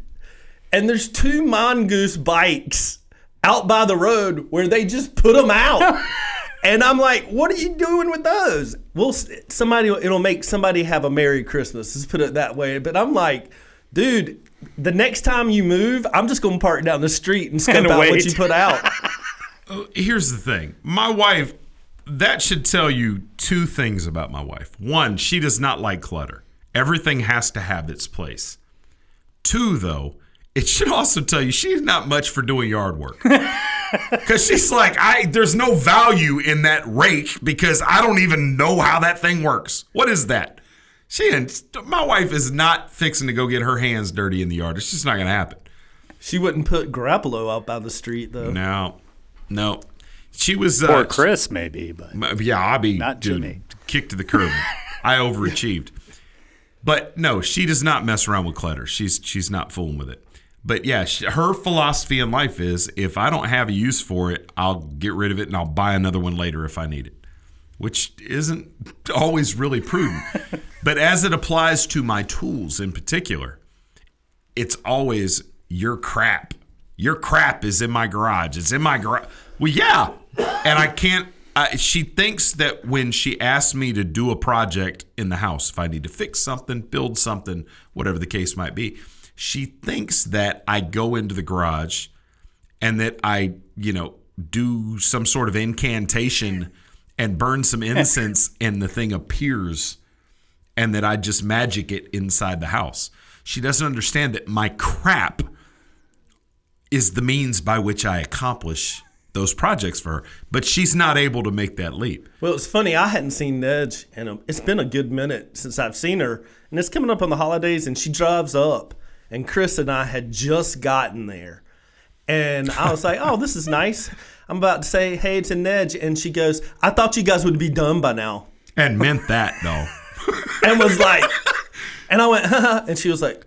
and there's two mongoose bikes out by the road where they just put them out. and I'm like, what are you doing with those? Well, somebody, it'll make somebody have a Merry Christmas. Let's put it that way. But I'm like, dude, the next time you move, I'm just going to park down the street and scope And out what you put out. Uh, Here's the thing. My wife, that should tell you two things about my wife. One, she does not like clutter. Everything has to have its place. Two, though, it should also tell you she's not much for doing yard work. Cause she's like, I there's no value in that rake because I don't even know how that thing works. What is that? She and my wife is not fixing to go get her hands dirty in the yard. It's just not gonna happen. She wouldn't put Garoppolo out by the street, though. No, no. She was Or uh, Chris, maybe, but yeah, I'll be Not dude, Jimmy. kicked to the curb. I overachieved, but no, she does not mess around with clutter. She's she's not fooling with it. But yeah, she, her philosophy in life is if I don't have a use for it, I'll get rid of it and I'll buy another one later if I need it, which isn't always really prudent. but as it applies to my tools in particular, it's always your crap. Your crap is in my garage. It's in my garage. Well, yeah, and I can't. I, she thinks that when she asks me to do a project in the house, if I need to fix something, build something, whatever the case might be, she thinks that I go into the garage and that I, you know, do some sort of incantation and burn some incense and the thing appears and that I just magic it inside the house. She doesn't understand that my crap is the means by which I accomplish those projects for her, but she's not able to make that leap. Well, it's funny. I hadn't seen Nedge, and it's been a good minute since I've seen her. And it's coming up on the holidays, and she drives up, and Chris and I had just gotten there, and I was like, "Oh, this is nice." I'm about to say, "Hey, to Nedge," and she goes, "I thought you guys would be done by now," And meant that though. and was like, and I went, and she was like,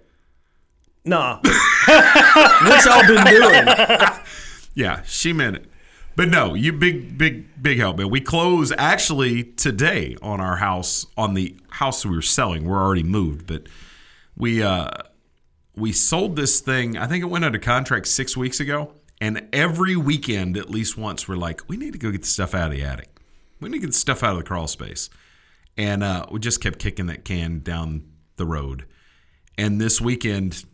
"Nah, what y'all been doing?" Yeah, she meant it. But no, you big, big, big help, man. We close actually today on our house, on the house we were selling. We're already moved, but we uh we sold this thing. I think it went under contract six weeks ago. And every weekend, at least once, we're like, we need to go get the stuff out of the attic. We need to get the stuff out of the crawl space. And uh, we just kept kicking that can down the road. And this weekend,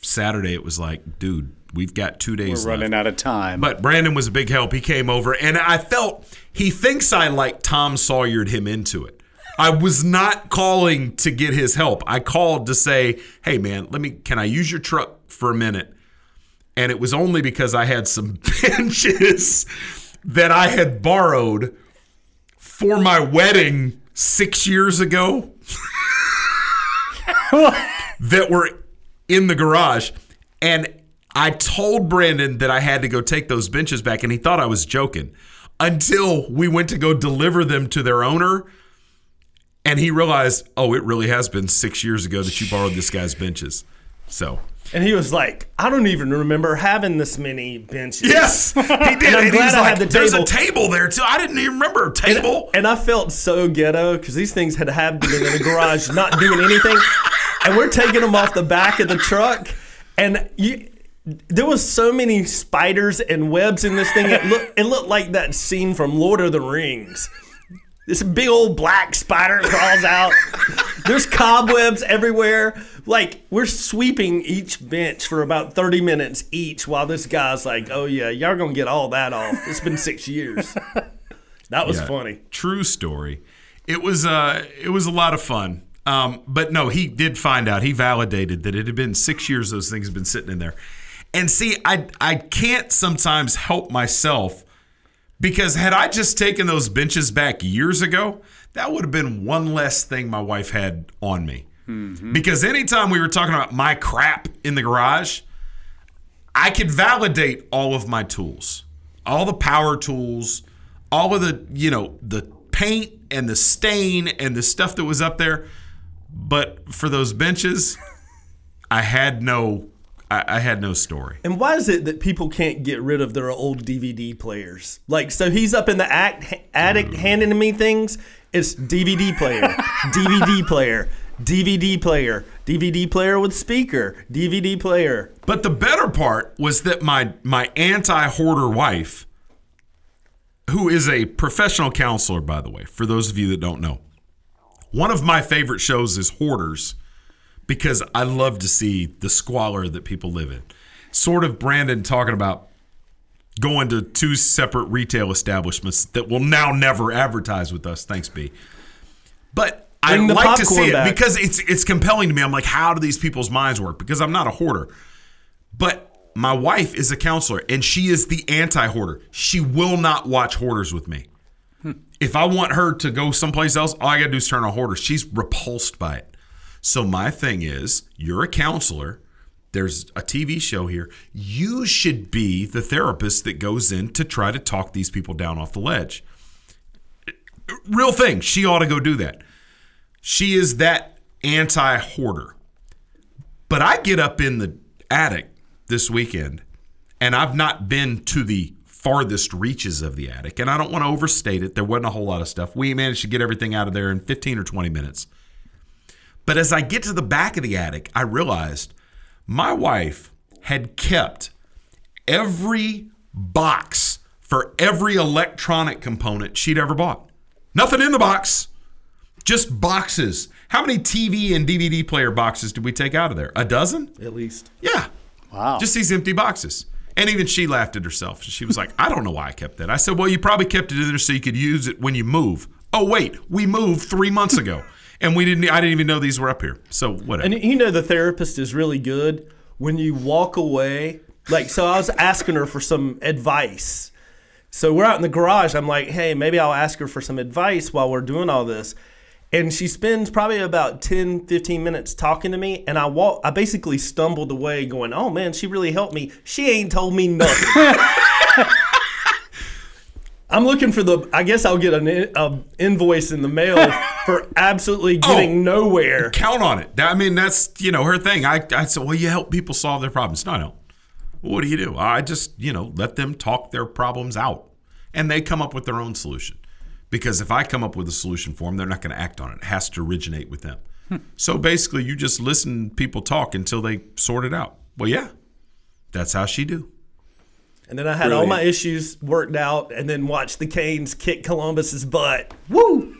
Saturday, it was like, dude, we've got two days. We're running left. out of time. But Brandon was a big help. He came over, and I felt he thinks I like Tom Sawyered him into it. I was not calling to get his help. I called to say, "Hey, man, let me. Can I use your truck for a minute?" And it was only because I had some benches that I had borrowed for my wedding six years ago that were in the garage. And I told Brandon that I had to go take those benches back, and he thought I was joking until we went to go deliver them to their owner. And he realized, oh, it really has been six years ago that you borrowed this guy's benches. So And he was like, I don't even remember having this many benches. Yes, he did. And I'm And glad I like, had the table. "There's a table. there too. I didn't even remember a table. And, and I felt so ghetto because these things had had been in the garage not doing anything. And we're taking them off the back of the truck. And you, there was so many spiders and webs in this thing. It looked, it looked like that scene from Lord of the Rings. This big old black spider crawls out. There's cobwebs everywhere. Like we're sweeping each bench for about 30 minutes each while this guy's like, "Oh yeah, y'all gonna get all that off. It's been six years." That was Yeah, funny. True story. It was uh it was a lot of fun. Um, but no, he did find out. He validated that it had been six years those things have been sitting in there. And see, I I can't sometimes help myself because had I just taken those benches back years ago, that would have been one less thing my wife had on me. Mm-hmm. Because anytime we were talking about my crap in the garage, I could validate all of my tools, all the power tools, all of the, you know, the paint and the stain and the stuff that was up there. But for those benches, I had no I, I had no story. And why is it that people can't get rid of their old DVD players? Like, so he's up in the act, attic mm. handing me things. It's DVD player, DVD player, DVD player, DVD player with speaker, DVD player. But the better part was that my my anti-hoarder wife, who is a professional counselor, by the way, for those of you that don't know, one of my favorite shows is Hoarders because I love to see the squalor that people live in. Sort of Brandon talking about going to two separate retail establishments that will now never advertise with us. Thanks, B. But I like to see it back. because it's it's compelling to me. I'm like, how do these people's minds work? Because I'm not a hoarder. But my wife is a counselor and she is the anti-hoarder. She will not watch hoarders with me. If I want her to go someplace else, all I gotta do is turn on hoarders. She's repulsed by it. So my thing is, you're a counselor. There's a TV show here. You should be the therapist that goes in to try to talk these people down off the ledge. Real thing. She ought to go do that. She is that anti hoarder. But I get up in the attic this weekend, and I've not been to the farthest reaches of the attic, and I don't want to overstate it. There wasn't a whole lot of stuff. We managed to get everything out of there in 15 or 20 minutes. But as I get to the back of the attic, I realized my wife had kept every box for every electronic component she'd ever bought. Nothing in the box, just boxes. How many TV and DVD player boxes did we take out of there? A dozen? At least. Yeah. Wow. Just these empty boxes. And even she laughed at herself. She was like, I don't know why I kept that. I said, Well, you probably kept it in there so you could use it when you move. Oh, wait, we moved three months ago. And we didn't I didn't even know these were up here. So whatever. And you know the therapist is really good when you walk away. Like so I was asking her for some advice. So we're out in the garage. I'm like, "Hey, maybe I'll ask her for some advice while we're doing all this." And she spends probably about 10, 15 minutes talking to me and I walk I basically stumbled away going, "Oh man, she really helped me. She ain't told me nothing." I'm looking for the. I guess I'll get an in, a invoice in the mail for absolutely getting oh, nowhere. Count on it. I mean, that's you know her thing. I, I said, well, you help people solve their problems. No, I don't. Well, what do you do? I just you know let them talk their problems out, and they come up with their own solution. Because if I come up with a solution for them, they're not going to act on it. It has to originate with them. Hmm. So basically, you just listen people talk until they sort it out. Well, yeah, that's how she do. And then I had all my issues worked out, and then watched the Canes kick Columbus's butt. Woo!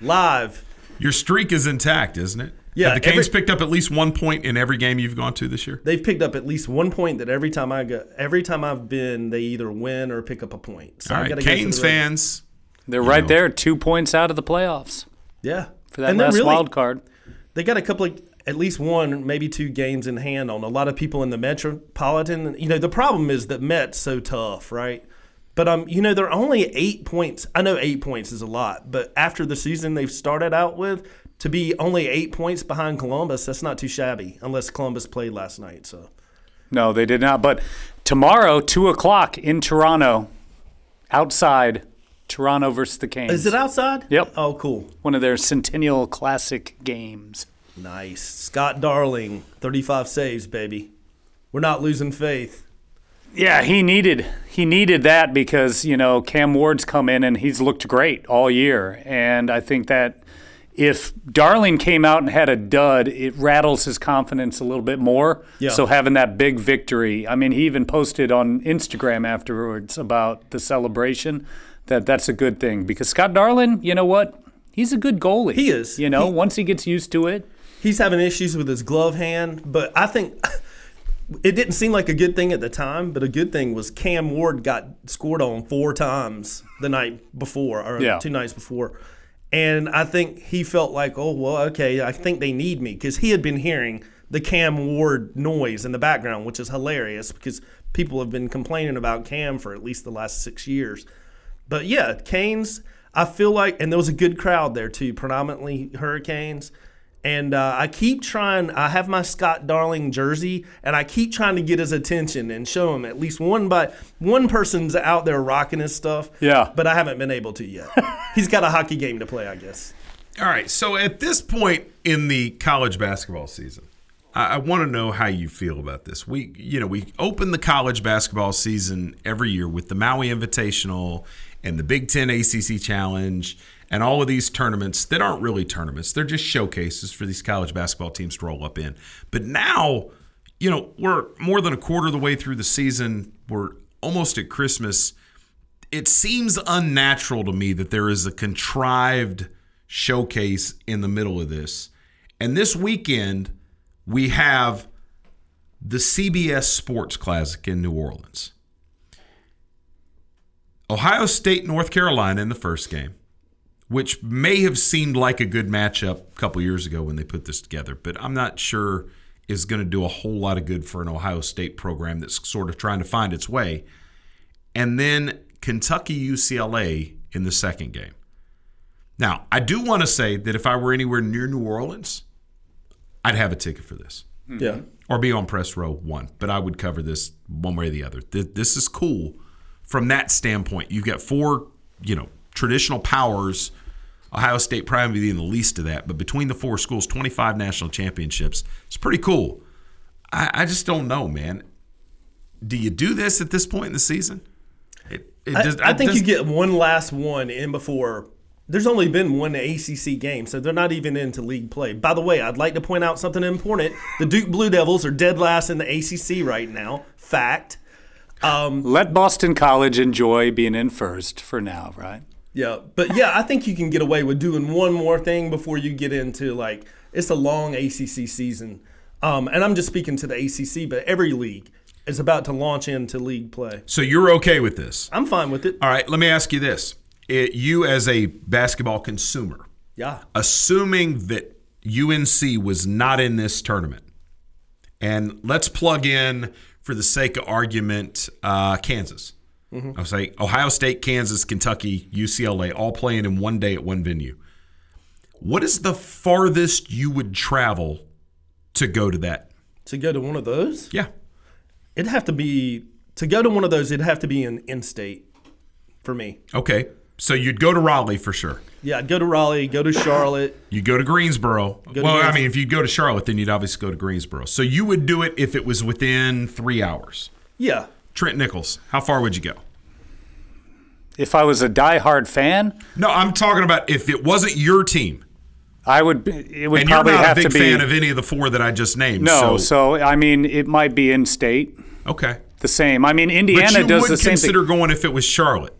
Live. Your streak is intact, isn't it? Yeah, Have the Canes every- picked up at least one point in every game you've gone to this year? They've picked up at least one point that every time I go, every time I've been, they either win or pick up a point. So All I right, gotta go to Canes the red- fans. They're right know. there, two points out of the playoffs Yeah, for that And last really- wild card. They got a couple of at least one, maybe two games in hand on a lot of people in the metropolitan. You know, the problem is that Met's so tough, right? But um, you know, they're only eight points. I know eight points is a lot, but after the season they've started out with, to be only eight points behind Columbus, that's not too shabby. Unless Columbus played last night, so No, they did not. But tomorrow, two o'clock in Toronto, outside Toronto versus the Canes. is it outside? Yep. Oh, cool. One of their Centennial Classic games. Nice. Scott Darling, thirty-five saves, baby. We're not losing faith. Yeah, he needed he needed that because you know Cam Ward's come in and he's looked great all year, and I think that if Darling came out and had a dud, it rattles his confidence a little bit more. Yeah. So having that big victory, I mean, he even posted on Instagram afterwards about the celebration. That that's a good thing because Scott Darling, you know what? He's a good goalie. He is. You know, He- once he gets used to it. He's having issues with his glove hand, but I think it didn't seem like a good thing at the time. But a good thing was Cam Ward got scored on four times the night before, or Yeah. two nights before. And I think he felt like, oh, well, okay, I think they need me because he had been hearing the Cam Ward noise in the background, which is hilarious because people have been complaining about Cam for at least the last six years. But yeah, Canes, I feel like, and there was a good crowd there too, predominantly Hurricanes. And uh, I keep trying, I have my Scott Darling jersey, and I keep trying to get his attention and show him at least one by one person's out there rocking his stuff. Yeah. But I haven't been able to yet. He's got a hockey game to play, I guess. All right. So at this point in the college basketball season, I, I want to know how you feel about this. We, you know, we open the college basketball season every year with the Maui Invitational and the Big Ten ACC Challenge and all of these tournaments that aren't really tournaments. They're just showcases for these college basketball teams to roll up in. But now, you know, we're more than a quarter of the way through the season. We're almost at Christmas it seems unnatural to me that there is a contrived showcase in the middle of this. And this weekend, we have the CBS Sports Classic in New Orleans. Ohio State, North Carolina in the first game, which may have seemed like a good matchup a couple years ago when they put this together, but I'm not sure is going to do a whole lot of good for an Ohio State program that's sort of trying to find its way and then Kentucky UCLA in the second game. Now, I do want to say that if I were anywhere near New Orleans, I'd have a ticket for this. Hmm. Yeah. Or be on press row one, but I would cover this one way or the other. This is cool from that standpoint. You've got four, you know, traditional powers. Ohio State probably being the least of that, but between the four schools, 25 national championships. It's pretty cool. I, I just don't know, man. Do you do this at this point in the season? It, it I, I think does- you get one last one in before. There's only been one ACC game, so they're not even into league play. By the way, I'd like to point out something important. The Duke Blue Devils are dead last in the ACC right now. Fact. Um, Let Boston College enjoy being in first for now, right? Yeah, but yeah, I think you can get away with doing one more thing before you get into like it's a long ACC season. Um, and I'm just speaking to the ACC, but every league is about to launch into league play. So you're okay with this? I'm fine with it. All right, let me ask you this. It, you, as a basketball consumer, Yeah. assuming that UNC was not in this tournament, and let's plug in, for the sake of argument, uh, Kansas. Mhm. I'll say Ohio State, Kansas, Kentucky, UCLA, all playing in one day at one venue. What is the farthest you would travel to go to that? To go to one of those? Yeah. It'd have to be to go to one of those. It'd have to be in in state for me. Okay, so you'd go to Raleigh for sure. Yeah, I'd go to Raleigh, go to Charlotte. You go to Greensboro. Go to well, I mean, if you go to Charlotte, then you'd obviously go to Greensboro. So you would do it if it was within three hours. Yeah. Trent Nichols, how far would you go? If I was a diehard fan, No, I'm talking about if it wasn't your team. I would. It would and you're probably not a big to be. fan of any of the four that I just named. no, so, so, I mean, it might be in state. Okay. The same. I mean, Indiana does the same consider thing. going if it was Charlotte,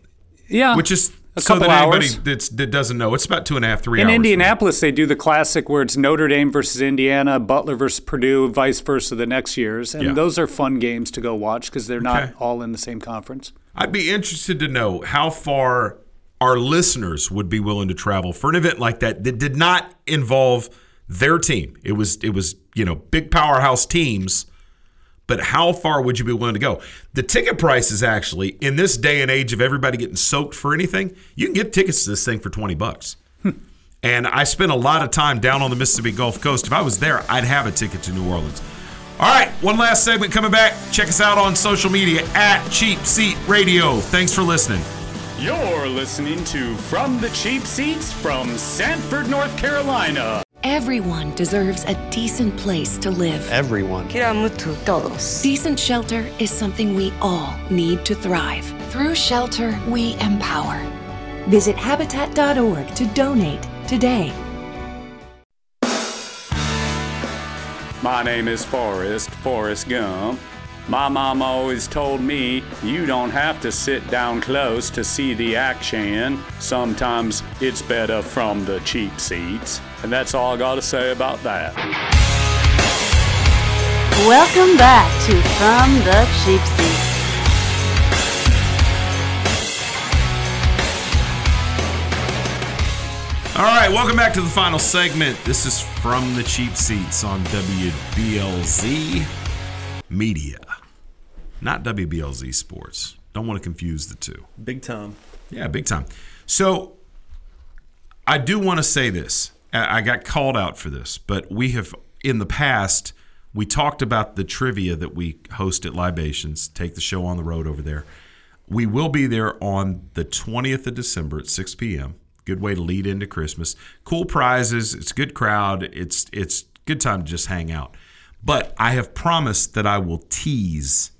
Yeah. which is A so couple that anybody hours. that's, that doesn't know, it's about two and a half, three In hours. Indianapolis, they do the classic where it's Notre Dame versus Indiana, Butler versus Purdue, vice versa the next years. And Yeah. those are fun games to go watch because they're not Okay. all in the same conference. I'd be interested to know how far our listeners would be willing to travel for an event like that that did not involve their team. It was it was, you know, big powerhouse teams, but how far would you be willing to go? The ticket prices actually in this day and age of everybody getting soaked for anything, you can get tickets to this thing for 20 bucks. and I spent a lot of time down on the Mississippi Gulf Coast. If I was there, I'd have a ticket to New Orleans. All right, one last segment coming back. Check us out on social media at Cheap Seat Radio. Thanks for listening. You're listening to From the Cheap Seats from Sanford, North Carolina. Everyone deserves a decent place to live. Everyone. todos. Decent shelter is something we all need to thrive. Through shelter, we empower. Visit habitat.org to donate today. My name is Forrest, Forrest Gump. My mom always told me you don't have to sit down close to see the action. Sometimes it's better from the cheap seats. And that's all I gotta say about that. Welcome back to From the Cheap Seats. All right, welcome back to the final segment. This is from the cheap seats on WBLZ Media, not WBLZ Sports. Don't want to confuse the two. Big time. Yeah, big time. So I do want to say this. I I got called out for this, but we have in the past we talked about the trivia that we host at Libations. Take the show on the road over there. We will be there on the 20th of December at 6 p.m. Good way to lead into Christmas. Cool prizes. It's a good crowd. It's it's good time to just hang out. But I have promised that I will tease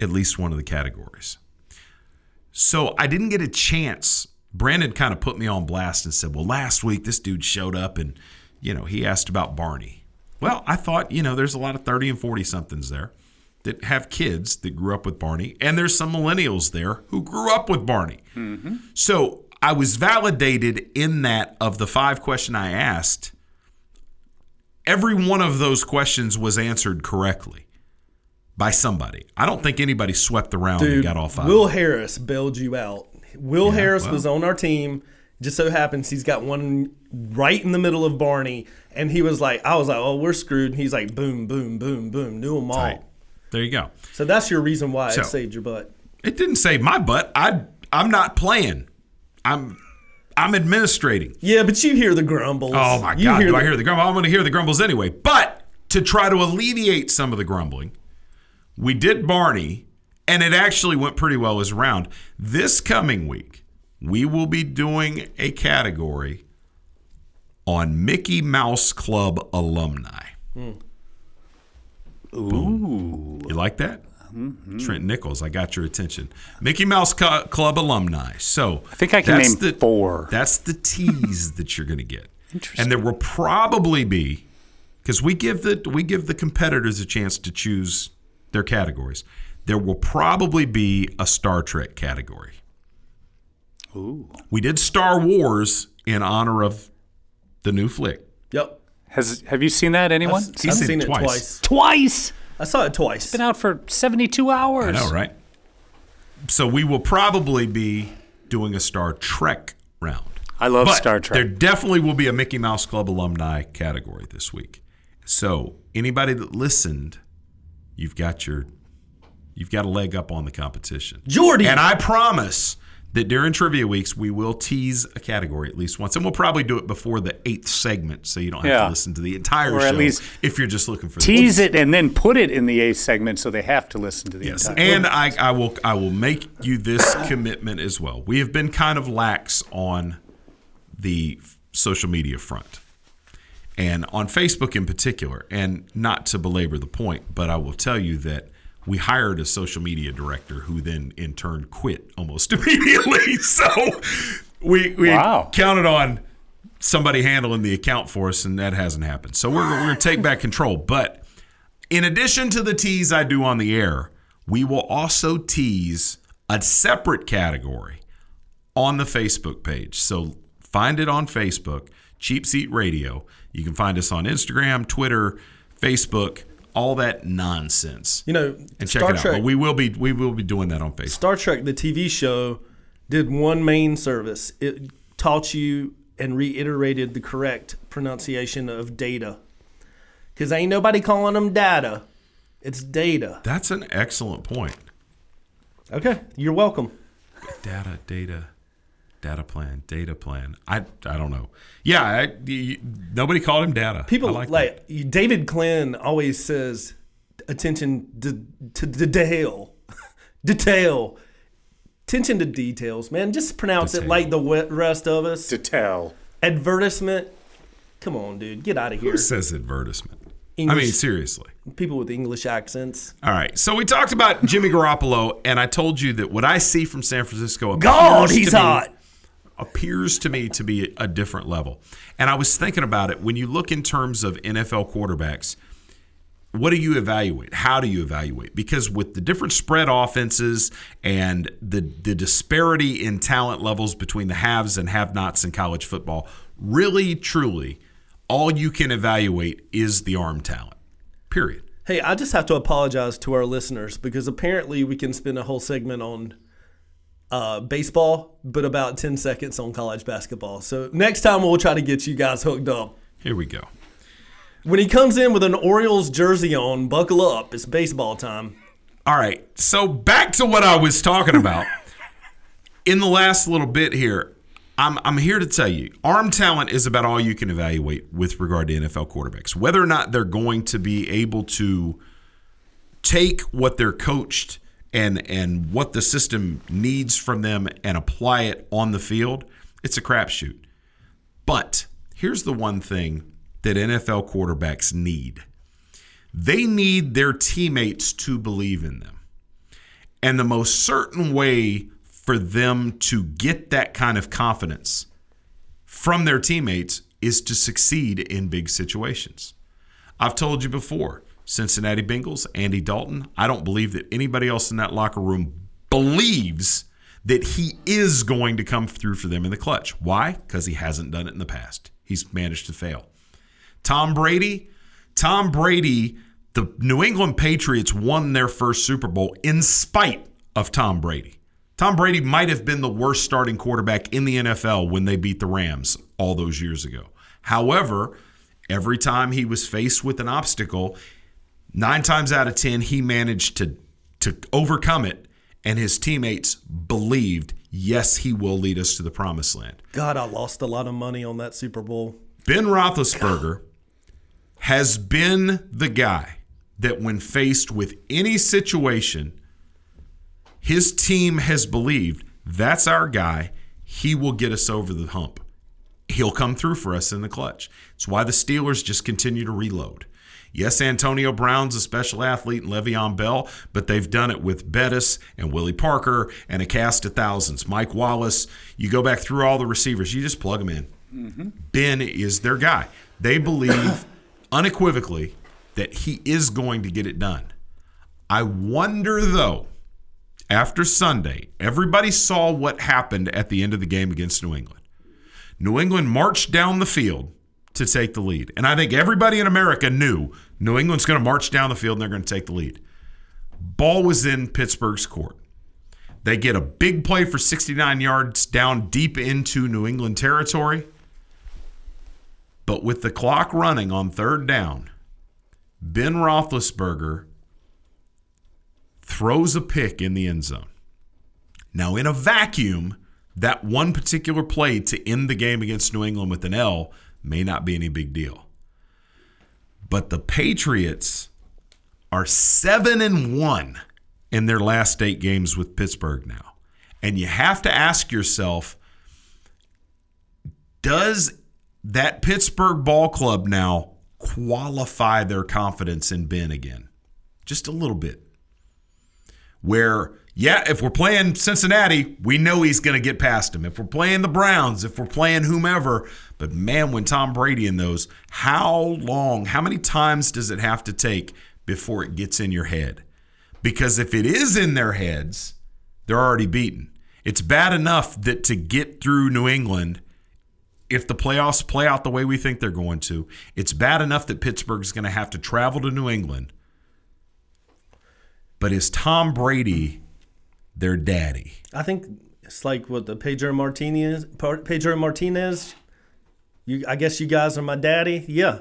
at least one of the categories. So I didn't get a chance. Brandon kind of put me on blast and said, "Well, last week this dude showed up and, you know, he asked about Barney." Well, I thought, you know, there's a lot of 30 and 40 somethings there that have kids that grew up with Barney, and there's some millennials there who grew up with Barney. Mm-hmm. So I was validated in that of the five question I asked, every one of those questions was answered correctly by somebody. I don't think anybody swept the round and got all five. Will Harris bailed you out. Will Yeah, Harris well. was on our team. Just so happens he's got one right in the middle of Barney, and he was like, "I was like, oh, we're screwed." And he's like, "Boom, boom, boom, boom, knew them all." Tight. There you go. So that's your reason why So- it saved your butt. It didn't save my butt. I I'm not playing. I'm I'm administrating. Yeah, but you hear the grumbles. Oh my You god, do the- I hear the grumble? I'm going to hear the grumbles anyway. But to try to alleviate some of the grumbling, we did Barney, and it actually went pretty well as a round. This coming week, we will be doing a category on Mickey Mouse Club alumni. Hmm. Ooh. You like that? Mm-hmm. Trent Nichols, I got your attention. Mickey Mouse Club alumni. So I think I can name the, four. That's the tease that you're going to get. Interesting. And there will probably be because we give the we give the competitors a chance to choose their categories. There will probably be a Star Trek category. Ooh. We did Star Wars in honor of the new flick. Yep. Has have you seen that? Anyone? I've- He's I've seen it seen it twice. twice. Twice. I saw it twice. It's been out for seventy-two hours. I know, right? So we will probably be doing a Star Trek round. I love But Star Trek. There definitely will be a Mickey Mouse Club alumni category this week. So anybody that listened, you've got your you've got a leg up on the competition. Jordy! And I promise that during trivia weeks we will tease a category at least once. And we'll probably do it before the eighth segment so you don't have Yeah. to listen to the entire Or show at least if you're just looking for the Tease it and then put it in the eighth segment so they have to listen to the Yes, entire. and I, I will I will make you this commitment as well. We have been kind of lax on the social media front, and on Facebook in particular. And not to belabor the point, but I will tell you that we hired a social media director who then in turn quit almost immediately. So we we Wow. counted on somebody handling the account for us, and that hasn't happened. So we're, we're going to take back control, but. In addition to the tease I do on the air, we will also tease a separate category on the Facebook page. So find it on Facebook, Cheap Seat Radio. You can find us on Instagram, Twitter, Facebook, all that nonsense. You know, and check Star it out. Trek- But we will be we will be doing that on Facebook. Star Trek, the TV show, did one main service. It taught you and reiterated the correct pronunciation of data. Because ain't nobody calling them data. It's data. That's an excellent point. Okay, you're welcome. Data, data, data plan, data plan. I I don't know. Yeah, I, you- nobody called him data. People I like, like, David Glenn always says, attention to, to detail. detail. Attention to details, man. Just pronounce it like the rest of us. Detail. Advertisement. Come on, dude. Get out of here. Who says advertisement? I mean, seriously. People with English accents. All right. So we talked about Jimmy Garoppolo, and I told you that what I see from San Francisco God, he's me- hot. Appears to me to be a different level. And I was thinking about it when you look in terms of NFL quarterbacks. What do you evaluate? How do you evaluate? Because with the different spread offenses and the the disparity in talent levels between the haves and have-nots in college football, really truly all you can evaluate is the arm talent. Period. Hey, I just have to apologize to our listeners because apparently we can spend a whole segment on uh, baseball, but about 10 seconds on college basketball. So next time we'll try to get you guys hooked up. Here we go. When he comes in with an Orioles jersey on, buckle up. It's baseball time. All right. So back to what I was talking about. In the last little bit here, I'm I'm here to tell you, arm talent is about all you can evaluate with regard to NFL quarterbacks. Whether or not they're going to be able to take what they're coached and and what the system needs from them and apply it on the field, it's a crapshoot. But here's the one thing that NFL quarterbacks need. They need their teammates to believe in them. And the most certain way for them to get that kind of confidence from their teammates is to succeed in big situations. I've told you before, Cincinnati Bengals, Andy Dalton, I don't believe that anybody else in that locker room believes that he is going to come through for them in the clutch. Why? Because he hasn't done it in the past. He's managed to fail. Tom Brady, Tom Brady, the New England Patriots won their first Super Bowl in spite of Tom Brady. Tom Brady might have been the worst starting quarterback in the NFL when they beat the Rams all those years ago. However, every time he was faced with an obstacle, nine times out of 10, he managed to, to overcome it, and his teammates believed, yes, he will lead us to the promised land. God, I lost a lot of money on that Super Bowl. Ben Roethlisberger has been the guy that, when faced with any situation, his team has believed that's our guy. He will get us over the hump. He'll come through for us in the clutch. It's why the Steelers just continue to reload. Yes, Antonio Brown's a special athlete and Le'Veon Bell, but they've done it with Bettis and Willie Parker and a cast of thousands. Mike Wallace. You go back through all the receivers, you just plug them in. Mm-hmm. Ben is their guy. They believe unequivocally that he is going to get it done. I wonder, though, after Sunday, everybody saw what happened at the end of the game against New England. New England marched down the field to take the lead. And I think everybody in America knew New England's going to march down the field and they're going to take the lead. Ball was in Pittsburgh's court. They get a big play for 69 yards down deep into New England territory. But with the clock running on third down, Ben Roethlisberger throws a pick in the end zone. Now, in a vacuum, that one particular play to end the game against New England with an L may not be any big deal. But the Patriots are 7 and 1 in their last 8 games with Pittsburgh now. And you have to ask yourself does that Pittsburgh ball club now qualify their confidence in Ben again? Just a little bit. Where, yeah, if we're playing Cincinnati, we know he's going to get past him. If we're playing the Browns, if we're playing whomever, but man, when Tom Brady in those, how long, how many times does it have to take before it gets in your head? Because if it is in their heads, they're already beaten. It's bad enough that to get through New England, if the playoffs play out the way we think they're going to, it's bad enough that Pittsburgh's going to have to travel to New England. But is Tom Brady their daddy? I think it's like what the Pedro Martinez, Pedro Martinez. You, I guess you guys are my daddy. Yeah.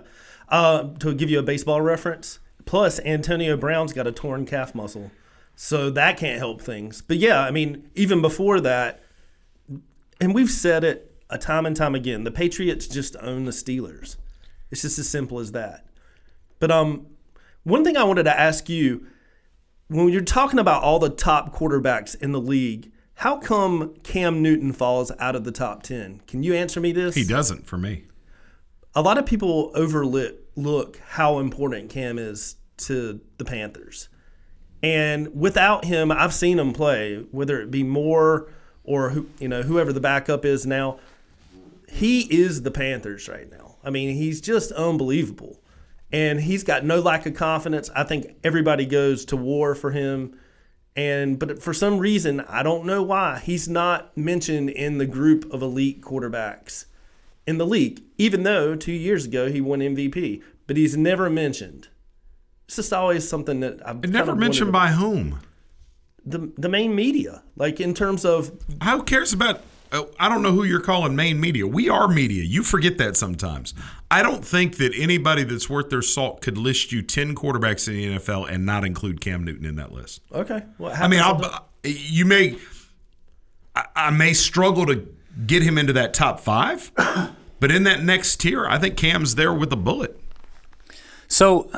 Uh, to give you a baseball reference. Plus, Antonio Brown's got a torn calf muscle, so that can't help things. But yeah, I mean, even before that, and we've said it a time and time again. The Patriots just own the Steelers. It's just as simple as that. But um, one thing I wanted to ask you when you're talking about all the top quarterbacks in the league, how come Cam Newton falls out of the top 10? Can you answer me this? He doesn't for me. A lot of people overlook how important Cam is to the Panthers. And without him, I've seen him play, whether it be Moore or who, you know whoever the backup is now. He is the Panthers right now. I mean, he's just unbelievable and he's got no lack of confidence. I think everybody goes to war for him. And but for some reason, I don't know why, he's not mentioned in the group of elite quarterbacks in the league, even though 2 years ago he won MVP, but he's never mentioned. It's just always something that I've And never mentioned by whom? The the main media, like in terms of Who cares about Oh, I don't know who you're calling main media. We are media. You forget that sometimes. I don't think that anybody that's worth their salt could list you 10 quarterbacks in the NFL and not include Cam Newton in that list. Okay. Well, I mean, I'll, you may, I, I may struggle to get him into that top five, but in that next tier, I think Cam's there with a bullet. So,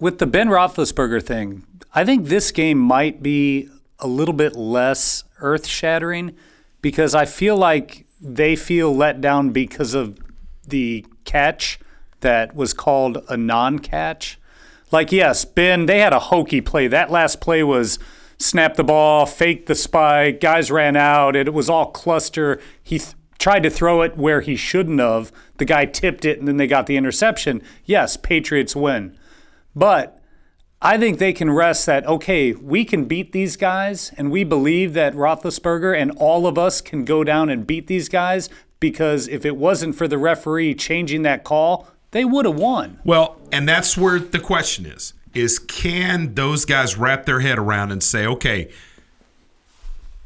with the Ben Roethlisberger thing, I think this game might be a little bit less earth shattering because I feel like they feel let down because of the catch that was called a non catch. Like, yes, Ben, they had a hokey play. That last play was snap the ball, fake the spike, guys ran out, it was all cluster. He th- tried to throw it where he shouldn't have. The guy tipped it and then they got the interception. Yes, Patriots win. But I think they can rest that, okay, we can beat these guys, and we believe that Roethlisberger and all of us can go down and beat these guys because if it wasn't for the referee changing that call, they would have won. Well, and that's where the question is is can those guys wrap their head around and say, okay,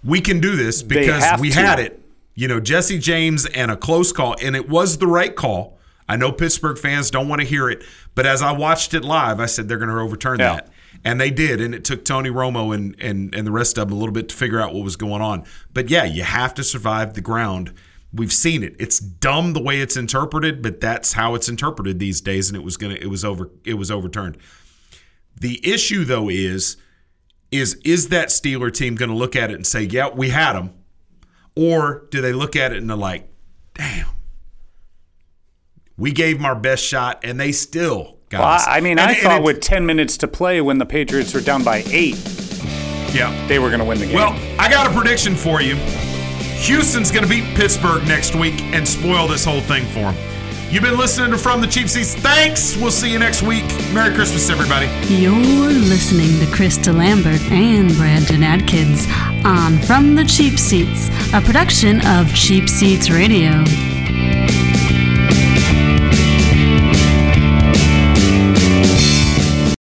we can do this because we to. had it. You know, Jesse James and a close call, and it was the right call. I know Pittsburgh fans don't want to hear it, but as I watched it live, I said they're going to overturn Yeah. that. And they did, and it took Tony Romo and, and and the rest of them a little bit to figure out what was going on. But yeah, you have to survive the ground. We've seen it. It's dumb the way it's interpreted, but that's how it's interpreted these days, and it was gonna it was over it was overturned. The issue though is is is that Steeler team going to look at it and say, "Yeah, we had them," or do they look at it and they're like, "Damn, we gave them our best shot, and they still got Well, us." I, I mean, And- I and thought it- with 10 minutes to play when the Patriots were down by eight, yeah, they were going to win the game. Well, I got a prediction for you. Houston's going to beat Pittsburgh next week and spoil this whole thing for them. You've been listening to From the Cheap Seats. Thanks. We'll see you next week. Merry Christmas, everybody. You're listening to Chris DeLambert and Brandon Atkins on From the Cheap Seats, a production of Cheap Seats Radio.